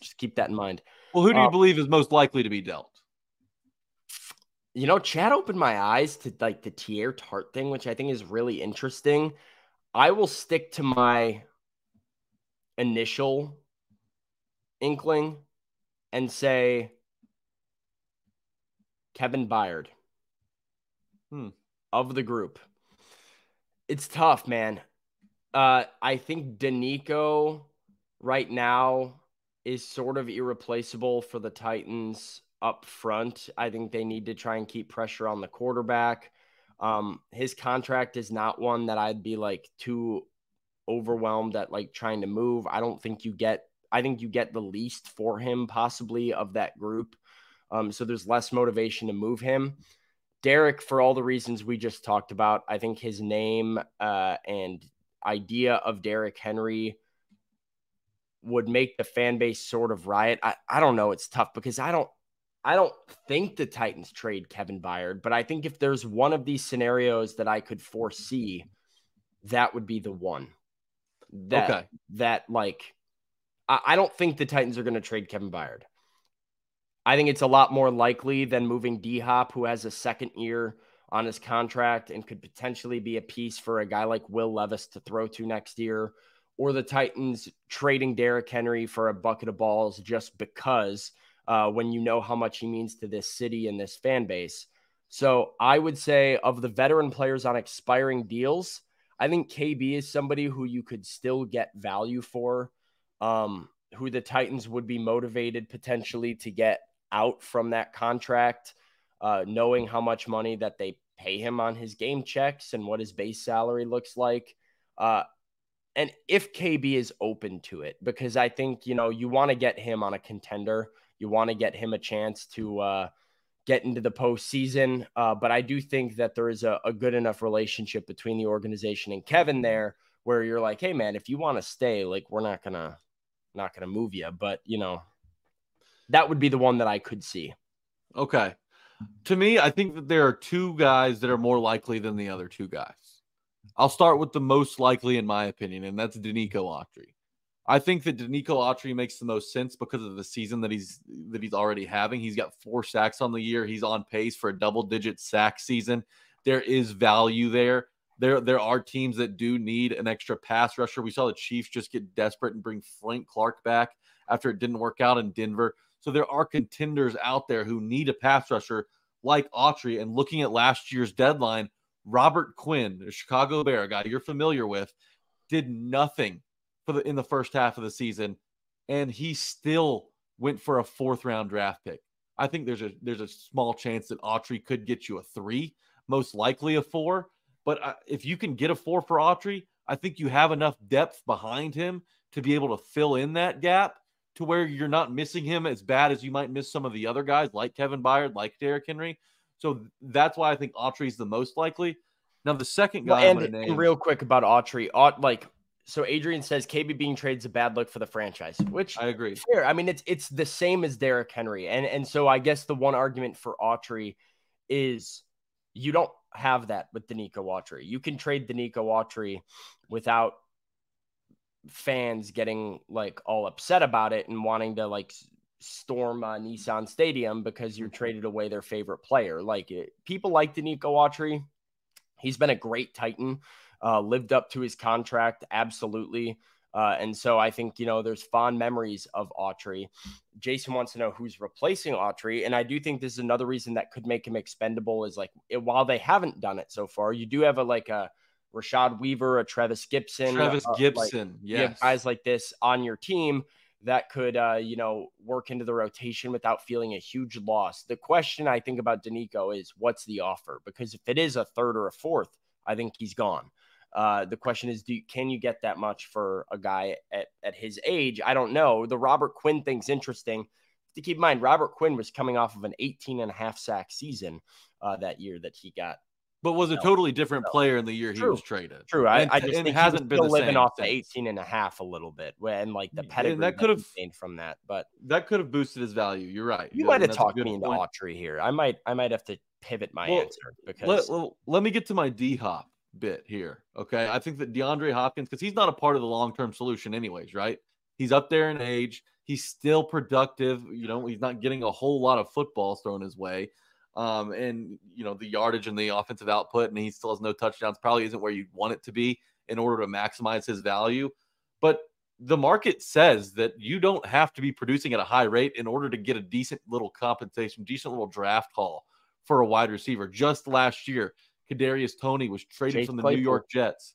just keep that in mind. Well, who do you Uh, believe is most likely to be dealt? You know, Chad opened my eyes to like the Teair Tart thing, which I think is really interesting. I will stick to my initial inkling and say Kevin Byard Hmm. of the group. It's tough, man. Uh, I think Denico right now is sort of irreplaceable for the Titans up front. I think they need to try and keep pressure on the quarterback. Um, his contract is not one that I'd be like too overwhelmed at like trying to move. I don't think you get I think you get the least for him possibly of that group. Um, so there's less motivation to move him. Derrick, for all the reasons we just talked about, I think his name uh, and idea of Derrick Henry would make the fan base sort of riot. I, I don't know. It's tough because I don't I don't think the Titans trade Kevin Byard, but I think if there's one of these scenarios that I could foresee, that would be the one. That Okay. that like I, I don't think the Titans are going to trade Kevin Byard. I think it's a lot more likely than moving D Hop, who has a second year on his contract and could potentially be a piece for a guy like Will Levis to throw to next year, or the Titans trading Derrick Henry for a bucket of balls just because uh, when you know how much he means to this city and this fan base. So I would say of the veteran players on expiring deals, I think KB is somebody who you could still get value for, um, who the Titans would be motivated potentially to get out from that contract, uh, knowing how much money that they pay him on his game checks and what his base salary looks like. Uh, and if KB is open to it, because I think, you know, you want to get him on a contender, you want to get him a chance to uh, get into the postseason. Uh, but I do think that there is a, a good enough relationship between the organization and Kevin there where you're like, hey, man, if you want to stay, like, we're not to, not to move you. But, you know, that would be the one that I could see. Okay. To me, I think that there are two guys that are more likely than the other two guys. I'll start with the most likely, in my opinion, and that's Denico Autry. I think that Denico Autry makes the most sense because of the season that he's that he's already having. He's got four sacks on the year. He's on pace for a double-digit sack season. There is value there. There, there are teams that do need an extra pass rusher. We saw the Chiefs just get desperate and bring Frank Clark back after it didn't work out in Denver. So there are contenders out there who need a pass rusher like Autry. And looking at last year's deadline, Robert Quinn, a Chicago Bear, guy you're familiar with, did nothing for the in the first half of the season, and he still went for a fourth round draft pick. I think there's a there's a small chance that Autry could get you a three, most likely a four. But uh, if you can get a four for Autry, I think you have enough depth behind him to be able to fill in that gap to where you're not missing him as bad as you might miss some of the other guys like Kevin Byard, like Derrick Henry. So that's why I think Autry is the most likely. Now the second guy Well, and, and real quick about Autry, Aut, like so Adrian says KB being traded is a bad look for the franchise, which I agree. fair. I mean, it's it's the same as Derrick Henry, and and so I guess the one argument for Autry is you don't have that with Denico Autry. You can trade Denico Autry without fans getting like all upset about it and wanting to like storm uh, Nissan Stadium because you traded away their favorite player. Like it, people like Denico Autry. He's been a great Titan, uh, lived up to his contract absolutely. Uh, and so I think, you know, there's fond memories of Autry. Jason wants to know who's replacing Autry. And I do think this is another reason that could make him expendable is like, it, while they haven't done it so far, you do have a like a Rashad Weaver, a Trevis Gipson. Trevis uh, like, Gipson, you have yes. guys like this on your team that could, uh, you know, work into the rotation without feeling a huge loss. The question I think about Denico is what's the offer? Because if it is a third or a fourth, I think he's gone. Uh, the question is, do can you get that much for a guy at, at his age? I don't know. The Robert Quinn thing's interesting. to keep in mind, Robert Quinn was coming off of an 18 and a half sack season uh, that year that he got but was a totally different player in the year True. he was traded. True. I, And- I just and think hasn't been was the still living off the since. 18 and a half a little bit and like the pedigree that could have- gained from that. But That could have boosted his value. You're right. you Yeah, might have talked me into point. Autry here. I might I might have to pivot my Well, answer because Let, well, let me get to my D Hop bit here. Okay. I think that DeAndre Hopkins, because he's not a part of the long term solution, anyways, right? He's up there in age. He's still productive. You know, he's not getting a whole lot of footballs thrown his way. Um, and, you know, the yardage and the offensive output, and he still has no touchdowns, probably isn't where you want it to be in order to maximize his value. But the market says that you don't have to be producing at a high rate in order to get a decent little compensation, decent little draft haul for a wide receiver. Just last year, Kadarius Toney was traded Chase from the Claypool. New York Jets.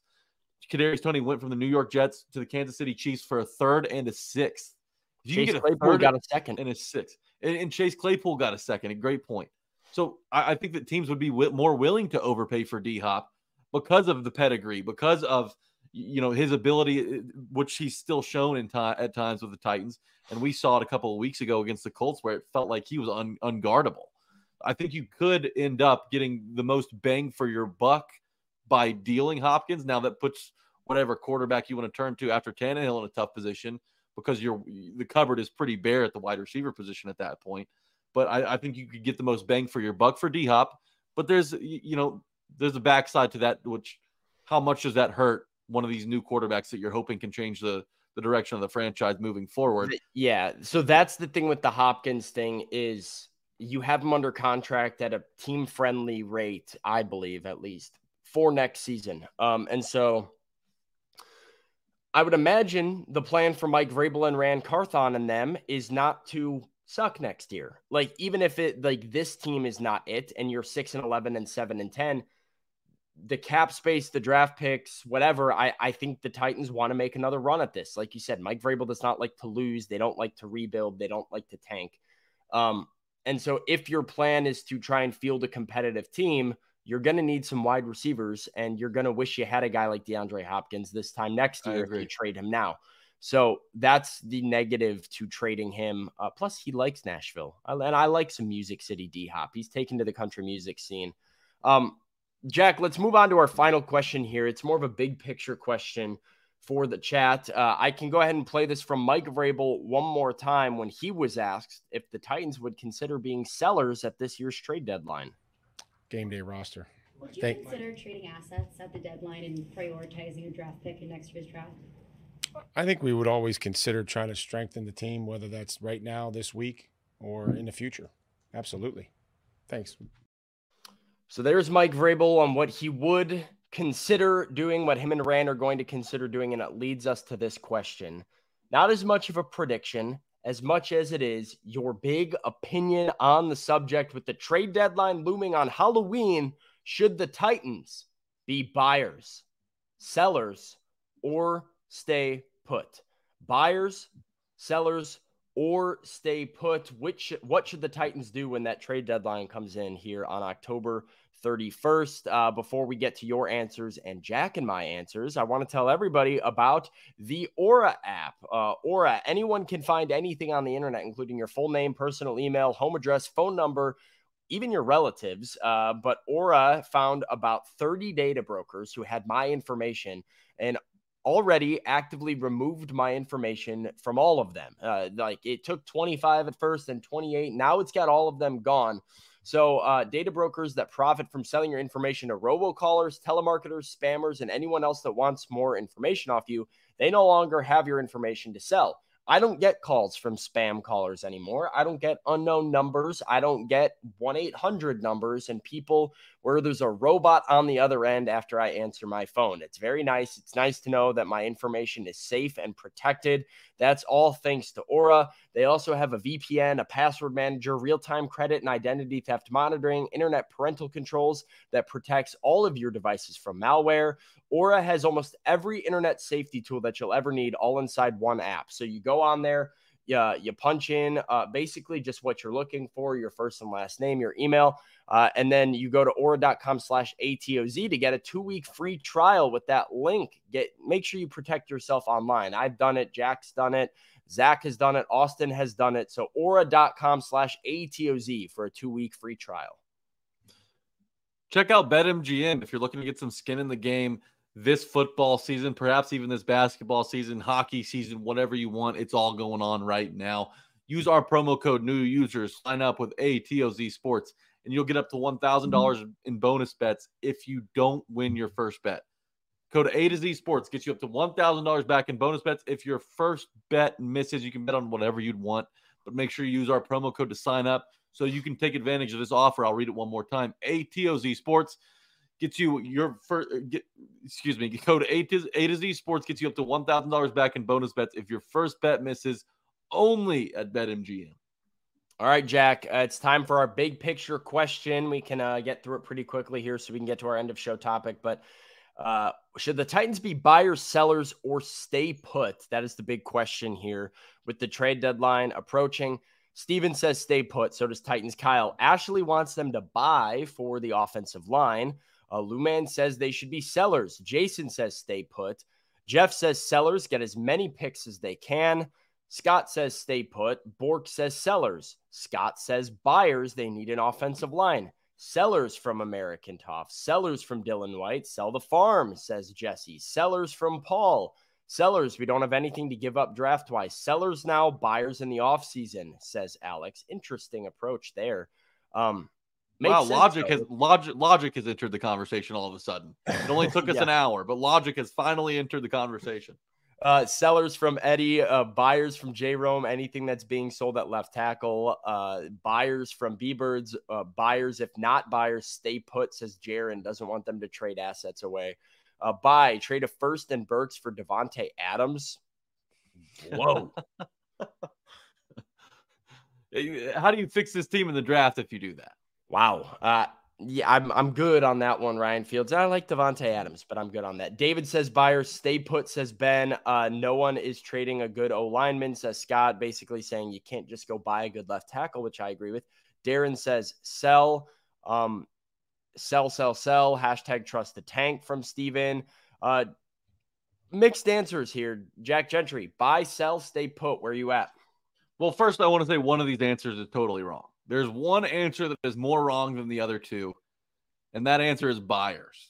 Kadarius Toney went from the New York Jets to the Kansas City Chiefs for a third and a sixth. You Chase get a Claypool got a second. and a sixth, and, and Chase Claypool got a second. A great point. So I, I think that teams would be wi- more willing to overpay for D Hop because of the pedigree, because of you know his ability, uh, which he's still shown in time at times with the Titans, and we saw it a couple of weeks ago against the Colts where it felt like he was un, unguardable. I think you could end up getting the most bang for your buck by dealing Hopkins. Now that puts whatever quarterback you want to turn to after Tannehill in a tough position because you're the cupboard is pretty bare at the wide receiver position at that point. But I, I think you could get the most bang for your buck for D Hop. But there's you know there's a backside to that, which how much does that hurt one of these new quarterbacks that you're hoping can change the the direction of the franchise moving forward? Yeah. So that's the thing with the Hopkins thing is you have him under contract at a team friendly rate, I believe, at least for next season. Um, and so I would imagine the plan for Mike Vrabel and Ran Carthon and them is not to suck next year. Like even if it like this team is not it, and you're six and eleven and seven and ten, the cap space, the draft picks, whatever. I I think the Titans want to make another run at this. Like you said, Mike Vrabel does not like to lose. They don't like to rebuild. They don't like to tank. Um, and so if your plan is to try and field a competitive team, you're going to need some wide receivers, and you're going to wish you had a guy like DeAndre Hopkins this time next year if you trade him now. So that's the negative to trading him. Uh, plus, he likes Nashville, I- and I like some Music City D Hop. He's taken to the country music scene. Um, Jack, let's move on to our final question here. It's more of a big picture question for the chat. Uh, I can go ahead and play this from Mike Vrabel one more time when he was asked if the Titans would consider being sellers at this year's trade deadline. Game day roster. Would you Thank- consider trading assets at the deadline and prioritizing a draft pick in next year's draft? I think we would always consider trying to strengthen the team, whether that's right now, this week, or in the future. Absolutely. Thanks. So there's Mike Vrabel on what he would consider doing, what him and Ran are going to consider doing, and it leads us to this question. Not as much of a prediction as much as it is your big opinion on the subject with the trade deadline looming on Halloween. Should the Titans be buyers, sellers, or stay put? Buyers, sellers, or stay put? Which what should the Titans do when that trade deadline comes in here on October 31st? Uh, before we get to your answers and Jack and my answers, I want to tell everybody about the Aura app. Uh, Aura, anyone can find anything on the internet, including your full name, personal email, home address, phone number, even your relatives. Uh, but Aura found about 30 data brokers who had my information and already actively removed my information from all of them. Uh, like it took 25 at first and 28. Now it's got all of them gone. So, uh, data brokers that profit from selling your information to robocallers, telemarketers, spammers, and anyone else that wants more information off you, they no longer have your information to sell. I don't get calls from spam callers anymore. I don't get unknown numbers. I don't get 1 800 numbers and people where there's a robot on the other end after I answer my phone. It's very nice. It's nice to know that my information is safe and protected. That's all thanks to Aura. They also have a VPN, a password manager, real time credit and identity theft monitoring, internet parental controls that protects all of your devices from malware. Aura has almost every internet safety tool that you'll ever need all inside one app. So you go on there, you, you punch in uh, basically just what you're looking for, your first and last name, your email, uh, and then you go to aura.com slash ATOZ to get a two week free trial with that link. Get Make sure you protect yourself online. I've done it. Jack's done it. Zach has done it. Austin has done it. So aura.com slash ATOZ for a two week free trial. Check out BetMGM if you're looking to get some skin in the game this football season, perhaps even this basketball season, hockey season, whatever you want. It's all going on right now. Use our promo code new users, sign up with ATOZ Sports, and you'll get up to $1,000 mm-hmm. in bonus bets if you don't win your first bet. Code A to Z Sports gets you up to $1,000 back in bonus bets. If your first bet misses, you can bet on whatever you'd want, but make sure you use our promo code to sign up so you can take advantage of this offer. I'll read it one more time. ATOZ Sports gets you your first, get, excuse me, code A to, A to Z Sports gets you up to $1,000 back in bonus bets if your first bet misses only at BetMGM. All right, Jack, uh, it's time for our big picture question. We can uh, get through it pretty quickly here so we can get to our end of show topic, but uh, should the Titans be buyers, sellers, or stay put? That is the big question here with the trade deadline approaching. Steven says stay put. So does Titans Kyle. Ashley wants them to buy for the offensive line. Uh, Luman says they should be sellers. Jason says stay put. Jeff says sellers get as many picks as they can. Scott says stay put. Bork says sellers. Scott says buyers. They need an offensive line. Sellers from American Toff. Sellers from Dylan White. Sell the farm, says Jesse. Sellers from Paul. Sellers, we don't have anything to give up draft wise. Sellers now, buyers in the offseason, says Alex. Interesting approach there. Um, wow, sense, logic though. has logic logic has entered the conversation all of a sudden. It only took us yeah. an hour, but logic has finally entered the conversation. Uh, sellers from Eddie, uh, buyers from J Rome, anything that's being sold at left tackle, uh, buyers from B Birds, uh, buyers, if not buyers, stay put, says Jaron, doesn't want them to trade assets away. Uh, buy, trade a first and Burks for Davante Adams. Whoa. How do you fix this team in the draft if you do that? Wow. Uh, yeah, I'm I'm good on that one, Ryan Fields. I like Davante Adams, but I'm good on that. David says buyer, stay put, says Ben. Uh, no one is trading a good O lineman, says Scott, basically saying you can't just go buy a good left tackle, which I agree with. Darren says sell, um, sell, sell, sell. Hashtag trust the tank from Steven. Uh, mixed answers here. Jack Gentry, buy, sell, stay put. Where are you at? Well, first, I want to say one of these answers is totally wrong. There's one answer that is more wrong than the other two, and that answer is buyers.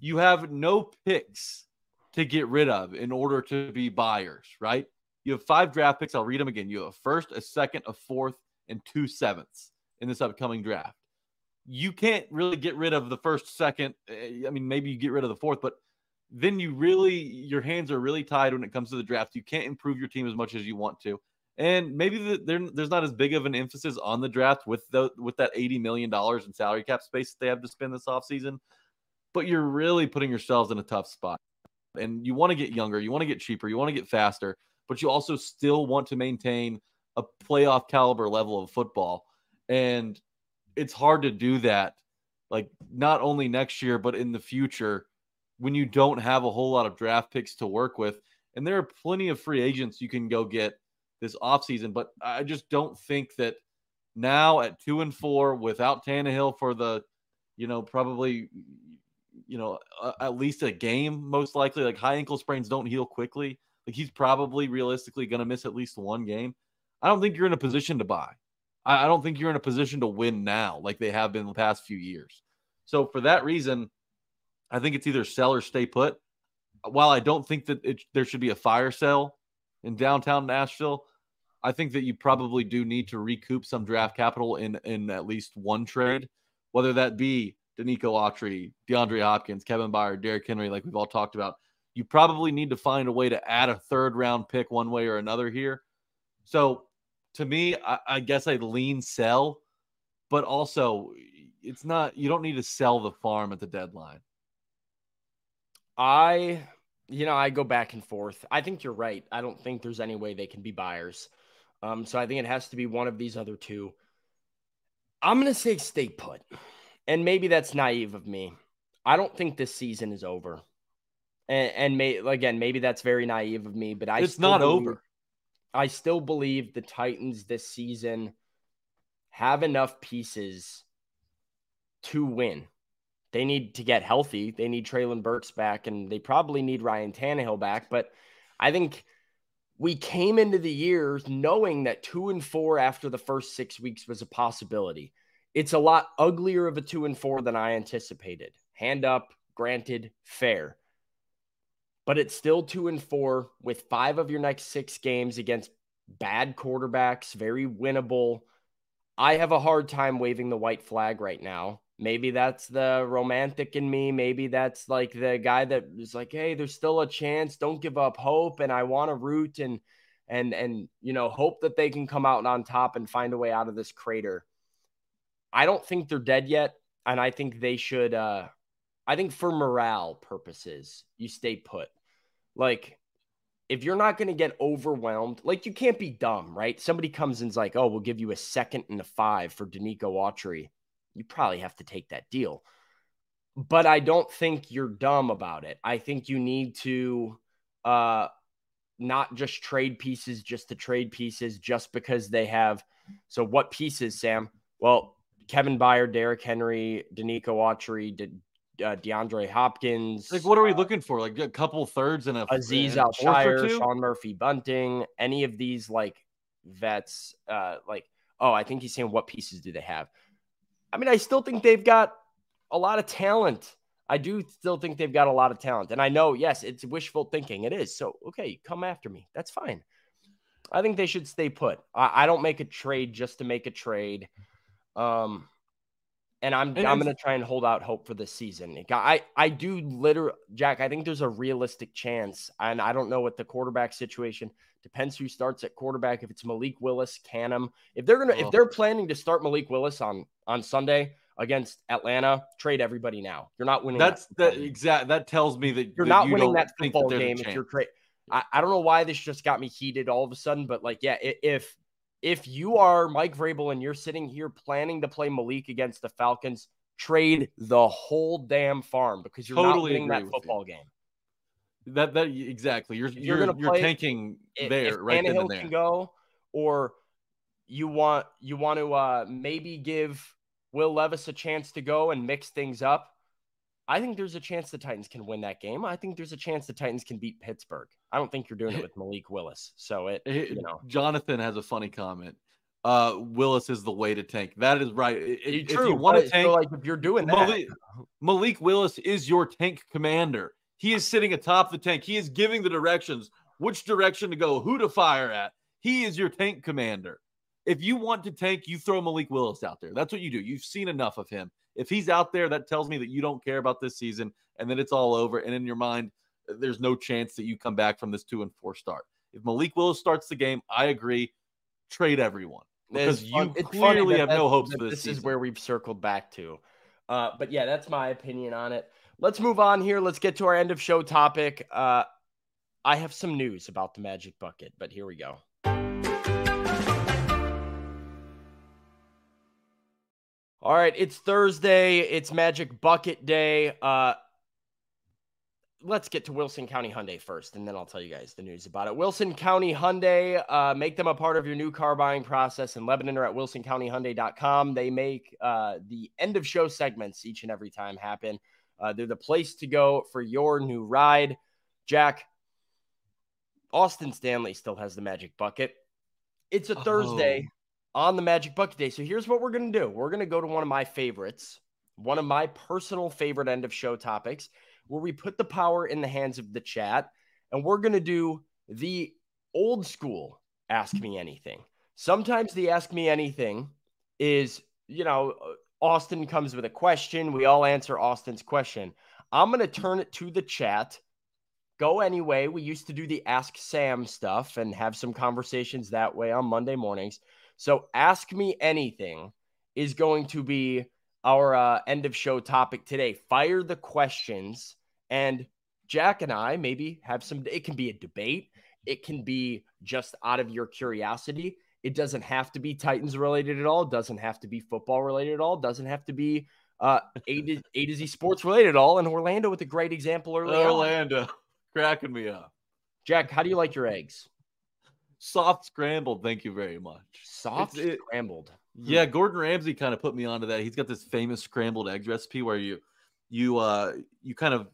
You have no picks to get rid of in order to be buyers, right? You have five draft picks. I'll read them again. You have a first, a second, a fourth, and two sevenths in this upcoming draft. You can't really get rid of the first, second. Eh, I mean, maybe you get rid of the fourth, but then you really, your hands are really tied when it comes to the draft. You can't improve your team as much as you want to. And maybe the, there's not as big of an emphasis on the draft with the with that eighty million dollars in salary cap space that they have to spend this offseason. But you're really putting yourselves in a tough spot. And you want to get younger, you want to get cheaper, you want to get faster, but you also still want to maintain a playoff caliber level of football. And it's hard to do that, like not only next year, but in the future when you don't have a whole lot of draft picks to work with. And there are plenty of free agents you can go get this offseason. But I just don't think that now at two and four without Tannehill for the, you know, probably, you know, uh, at least a game, most likely. Like high ankle sprains don't heal quickly. Like he's probably realistically going to miss at least one game. I don't think you're in a position to buy. I, I don't think you're in a position to win now, like they have been the past few years. So for that reason, I think it's either sell or stay put. While I don't think that it, there should be a fire sale in downtown Nashville, I think that you probably do need to recoup some draft capital in in at least one trade, whether that be Denico Autry, DeAndre Hopkins, Kevin Byard, Derrick Henry, like we've all talked about. You probably need to find a way to add a third round pick one way or another here. So to me, I, I guess I'd lean sell, but also it's not you don't need to sell the farm at the deadline. I you know, I go back and forth. I think you're right. I don't think there's any way they can be buyers. Um, so I think it has to be one of these other two. I'm going to say stay put. And maybe that's naive of me. I don't think this season is over. And, and may, again, maybe that's very naive of me, but I it's not believe, over. I still believe the Titans this season have enough pieces to win. They need to get healthy. They need Treylon Burks back, and they probably need Ryan Tannehill back. But I think we came into the year knowing that two and four after the first six weeks was a possibility. It's a lot uglier of a two and four than I anticipated. Hand up, granted, fair. But it's still two and four with five of your next six games against bad quarterbacks, very winnable. I have a hard time waving the white flag right now. Maybe that's the romantic in me. Maybe that's like the guy that is like, "Hey, there's still a chance. Don't give up hope." And I want to root and and and you know hope that they can come out on top and find a way out of this crater. I don't think they're dead yet, and I think they should. uh I think for morale purposes, you stay put. Like if you're not going to get overwhelmed, like you can't be dumb, right? Somebody comes and's like, "Oh, we'll give you a second and a five for Denico Autry." You probably have to take that deal. But I don't think you're dumb about it. I think you need to uh not just trade pieces just to trade pieces just because they have so what pieces, Sam? Well, Kevin Byard, Derrick Henry, Denico Autry, did uh, DeAndre Hopkins. Like, what are we uh, looking for? Like a couple thirds and a Azeez Al-Shaair. Sean Murphy Bunting, any of these like vets, uh, like, oh, I think he's saying what pieces do they have? I mean, I still think they've got a lot of talent. I do still think they've got a lot of talent. And I know, yes, it's wishful thinking. It is. So, okay, come after me. That's fine. I think they should stay put. I, I don't make a trade just to make a trade. Um, and I'm And I'm gonna try and hold out hope for this season. I I do literally, Jack. I think there's a realistic chance, and I don't know what the quarterback situation depends who starts at quarterback. If it's Malik Willis, Canham, if they're gonna Oh. if they're planning to start Malik Willis on on Sunday against Atlanta, trade everybody now. You're not winning. That's that that exact. That tells me that You're that not you winning that football a game if you're trade. I, I don't know why this just got me heated all of a sudden, but like, yeah, if if you are Mike Vrabel and you're sitting here planning to play Malik against the Falcons, trade the whole damn farm because you're not Totally winning that with you. football game. That that exactly. You're you're you're you're, play- tanking If, there if right then Tannehill and there. can go, or you want you want to uh, maybe give Will Levis a chance to go and mix things up. I think there's a chance the Titans can win that game. I think there's a chance the Titans can beat Pittsburgh. I don't think you're doing it with Malik Willis. So it, you know, Jonathan has a funny comment. Uh, Willis is the way to tank. That is right. If, true. you want to tank, so like if you're doing that, Malik, Malik Willis is your tank commander. He is sitting atop the tank. He is giving the directions, which direction to go, who to fire at. He is your tank commander. If you want to tank, you throw Malik Willis out there. That's what you do. You've seen enough of him. If he's out there, that tells me that you don't care about this season and that it's all over. And in your mind, there's no chance that you come back from this two and four start. If Malik Willis starts the game, I agree. Trade everyone because It's you it's clearly have no hopes for this. This season. is where we've circled back to. Uh, but yeah, that's my opinion on it. Let's move on here. Let's get to our end of show topic. Uh, I have some news about the Magic Bucket, but here we go. All right, it's Thursday. It's Magic Bucket Day. Uh, let's get to Wilson County Hyundai first, and then I'll tell you guys the news about it. Wilson County Hyundai, uh, make them a part of your new car buying process in Lebanon or at wilsoncountyhyundai.com. They make uh, the end of show segments each and every time happen. Uh, they're the place to go for your new ride. Jack, Austin Stanley still has the Magic Bucket. It's a Thursday on the Magic Bucket Day. So here's what we're going to do we're going to go to one of my favorites, one of my personal favorite end of show topics, where we put the power in the hands of the chat. And we're going to do the old school Ask Me Anything. Sometimes the Ask Me Anything is, you know, Austin comes with a question. We all answer Austin's question. I'm going to turn it to the chat. Go anyway. We used to do the Ask Sam stuff and have some conversations that way on Monday mornings. So, Ask Me Anything is going to be our uh, end of show topic today. Fire the questions, and Jack and I maybe have some. It can be a debate, it can be just out of your curiosity. It doesn't have to be Titans related at all. It doesn't have to be football related at all. It doesn't have to be uh, A, to, a to Z sports related at all. And Orlando with a great example early on. Orlando cracking me up. Jack, how do you like your eggs? Soft scrambled. Thank you very much. Soft It's- it- scrambled. Yeah, Gordon Ramsay kind of put me onto that. He's got this famous scrambled eggs recipe where you you uh you kind of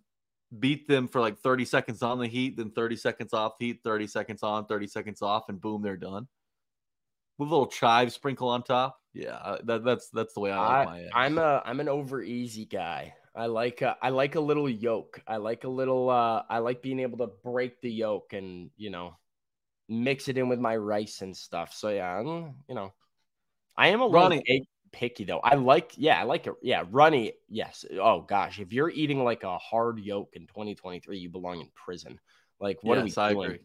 beat them for like 30 seconds on the heat, then 30 seconds off heat, 30 seconds on, 30 seconds off, and boom, they're done. With a little chive sprinkle on top. Yeah, that, that's that's the way I like my eggs. I'm a I'm an over easy guy. I like a, I like a little yolk. I like a little uh I like being able to break the yolk and you know mix it in with my rice and stuff. So yeah, I'm, you know, I am a little egg picky though. I like yeah, I like it. Yeah, runny. Yes. Oh gosh, if you're eating like a hard yolk in 2023, you belong in prison. Like what yes, are I we doing? agree.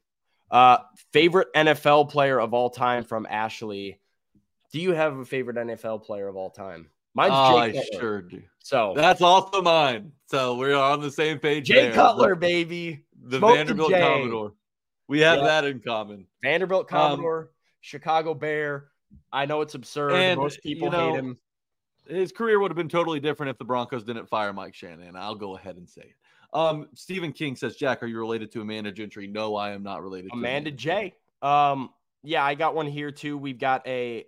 Uh, favorite NFL player of all time from Ashley. Do you have a favorite NFL player of all time? Mine's Oh, I Jay Cutler. sure do. So That's also mine. So we're on the same page. Jay there. Cutler, baby. the Smoke Vanderbilt Commodore. We have Yeah. that in common. Vanderbilt Um, Commodore, Chicago Bear. I know it's absurd. And, Most people you know, hate him. His career would have been totally different if the Broncos didn't fire Mike Shanahan. I'll go ahead and say it. Um, Stephen King says, Jack, are you related to Amanda Gentry? No, I am not related to Amanda J. Um, yeah, I got one here too. We've got a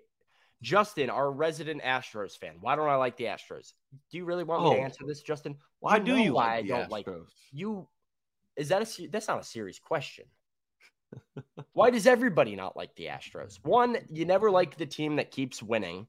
Justin, our resident Astros fan. Why don't I like the Astros? Do you really want me Oh. to answer this, Justin? Why You do you why like I the don't like you? Is that a that's not a serious question? Why does everybody not like the Astros? One, you never like the team that keeps winning.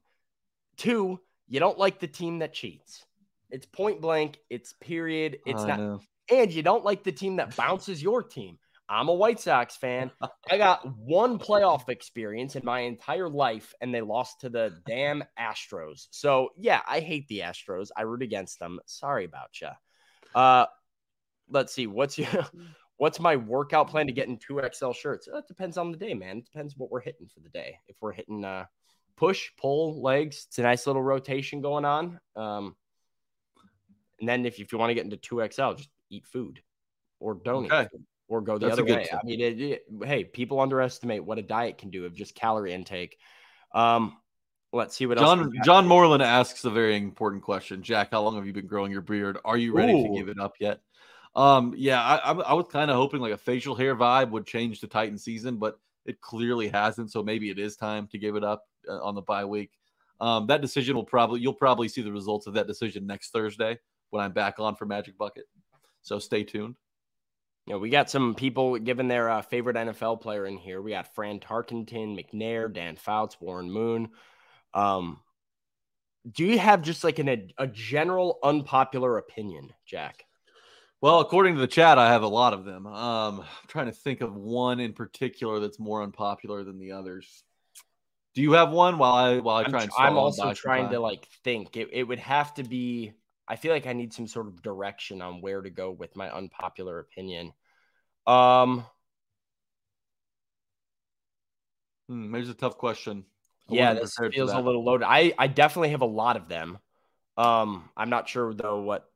Two, you don't like the team that cheats. It's point blank. It's period. It's I not know. and you don't like the team that bounces your team. I'm a White Sox fan. I got one playoff experience in my entire life, and they lost to the damn Astros. So yeah, I hate the Astros. I root against them. Sorry about you. Uh, let's see. What's your what's my workout plan to get in two XL shirts? It depends on the day, man. It depends what we're hitting for the day. If we're hitting uh push, pull, legs, it's a nice little rotation going on. Um, and then if, if you want to get into 2XL, just eat food or don't Okay. eat or go the That's other way. tip. I mean, it, it- hey, people underestimate what a diet can do of just calorie intake. Um, let's see what. John got. John Moreland asks a very important question. Jack, how long have you been growing your beard? Are you ready to give it up yet? Um, yeah, I, I, was kind of hoping like a facial hair vibe would change the Titan season, but it clearly hasn't. So maybe it is time to give it up uh, on the bye week. Um, that decision will probably you'll probably see the results of that decision next Thursday when I'm back on for Magic Bucket. So stay tuned. You know, we got some people giving their uh, favorite NFL player in here. We got Fran Tarkenton, McNair, Dan Fouts, Warren Moon. Um, do you have just like an, a, a general unpopular opinion, Jack? Well, according to the chat, I have a lot of them. Um, I'm trying to think of one in particular that's more unpopular than the others. Do you have one while I while I I'm, and I'm also trying to like think. It, it would have to be. I feel like I need some sort of direction on where to go with my unpopular opinion. Um, Hmm, there's a tough question. I yeah, this feels a little loaded. I I definitely have a lot of them. Um, I'm not sure though what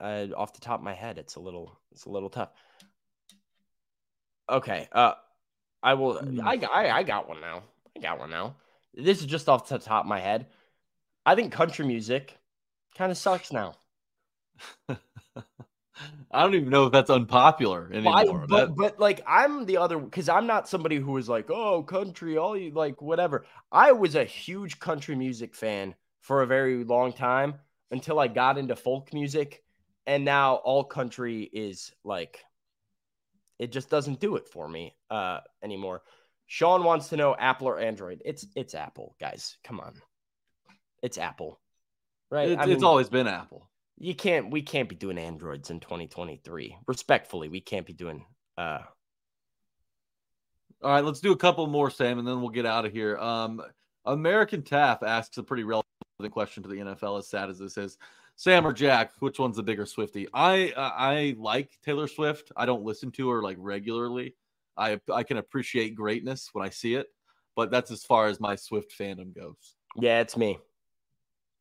uh, off the top of my head. It's a little it's a little tough. Okay, uh, I will. Hmm. I, I I got one now. I got one now. This is just off the top of my head. I think country music kind of sucks now. I don't even know if that's unpopular Well, I- anymore. but That- but like I'm the other because I'm not somebody who was like, oh, country, all you like whatever. I was a huge country music fan for a very long time until I got into folk music, and now all country is like it just doesn't do it for me uh anymore. Sean wants to know Apple or Android. It's it's Apple, guys. Come on. It's Apple. Right? it's, I it's always been Apple. you can't we can't be doing androids in 2023 respectfully we can't be doing uh All right, let's do a couple more, Sam, and then we'll get out of here. Um, American Taff asks a pretty relevant question to the NFL. As sad as this is, Sam or Jack, which one's the bigger Swifty? I uh, I like Taylor Swift. I don't listen to her like regularly. I I can appreciate greatness when I see it, but that's as far as my Swift fandom goes. yeah it's me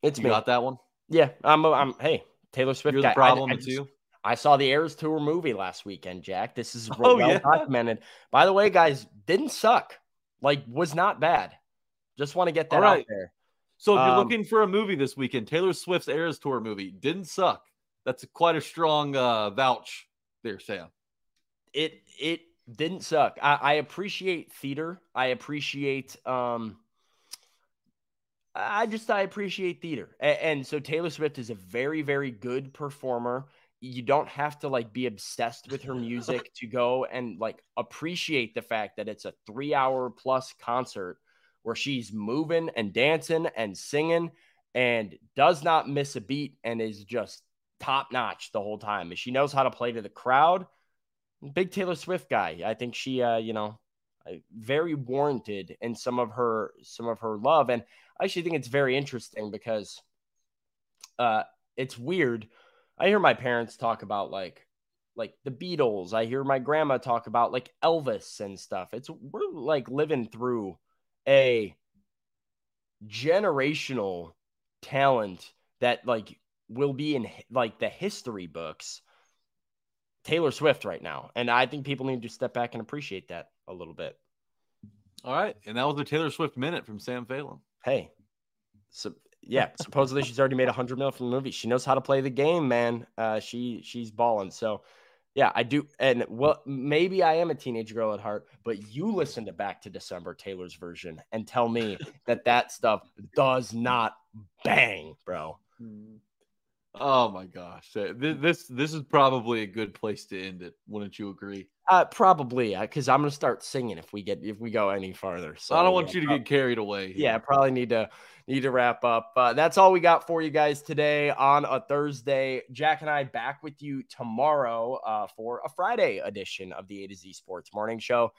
it's You me got that one? yeah i'm I'm. hey taylor swift You're guy. the I- problem. I, it's just- you. I saw the Eras Tour movie last weekend, Jack. This is Oh, well yeah? documented. By the way, guys, didn't suck. Like, was not bad. Just want to get that All out right. there. So if you're Um, looking for a movie this weekend, Taylor Swift's Eras Tour movie didn't suck. That's quite a strong uh, vouch there, Sam. it it didn't suck. I, I appreciate theater. I appreciate um I just I appreciate theater. And, and so Taylor Swift is a very, very good performer. you don't have to like be obsessed with her music to go and like appreciate the fact that it's a three hour plus concert where she's moving and dancing and singing and does not miss a beat and is just top notch the whole time. And she knows how to play to the crowd. Big Taylor Swift guy. I think she, uh, you know, very warranted in some of her some of her love. And I actually think it's very interesting because uh, it's weird. I hear my parents talk about like like the Beatles. I hear my grandma talk about like Elvis and stuff. It's we're like living through a generational talent that like will be in like the history books. Taylor Swift right now. And I think people need to step back and appreciate that a little bit. All right. And that was the Taylor Swift minute from Sam Phelan. Hey. So yeah, supposedly she's already made a hundred mil from the movie. She knows how to play the game, man. Uh, she she's balling. So yeah, I do. And well, maybe I am a teenage girl at heart, but you listen to Back to December Taylor's version and tell me that that stuff does not bang, bro. Hmm. Oh my gosh, this this is probably a good place to end it. Wouldn't you agree? Uh, probably, because I'm gonna start singing if we get if we go any farther. So I don't want yeah, you to get carried away. Yeah, probably need to need to wrap up. Uh, that's all we got for you guys today on a Thursday. Jack and I back with you tomorrow uh, for a Friday edition of the A to Z Sports Morning Show.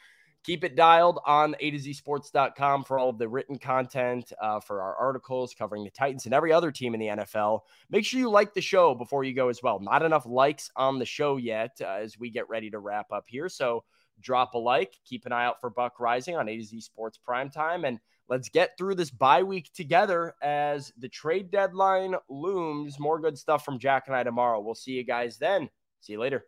Keep it dialed on A to Z Sports.com for all of the written content, uh, for our articles covering the Titans and every other team in the NFL. Make sure you like the show before you go as well. Not enough likes on the show yet uh, as we get ready to wrap up here. So drop a like, keep an eye out for Buck Reising on A to Z Sports Primetime, and let's get through this bye week together as the trade deadline looms. More good stuff from Jack and I tomorrow. We'll see you guys then. See you later.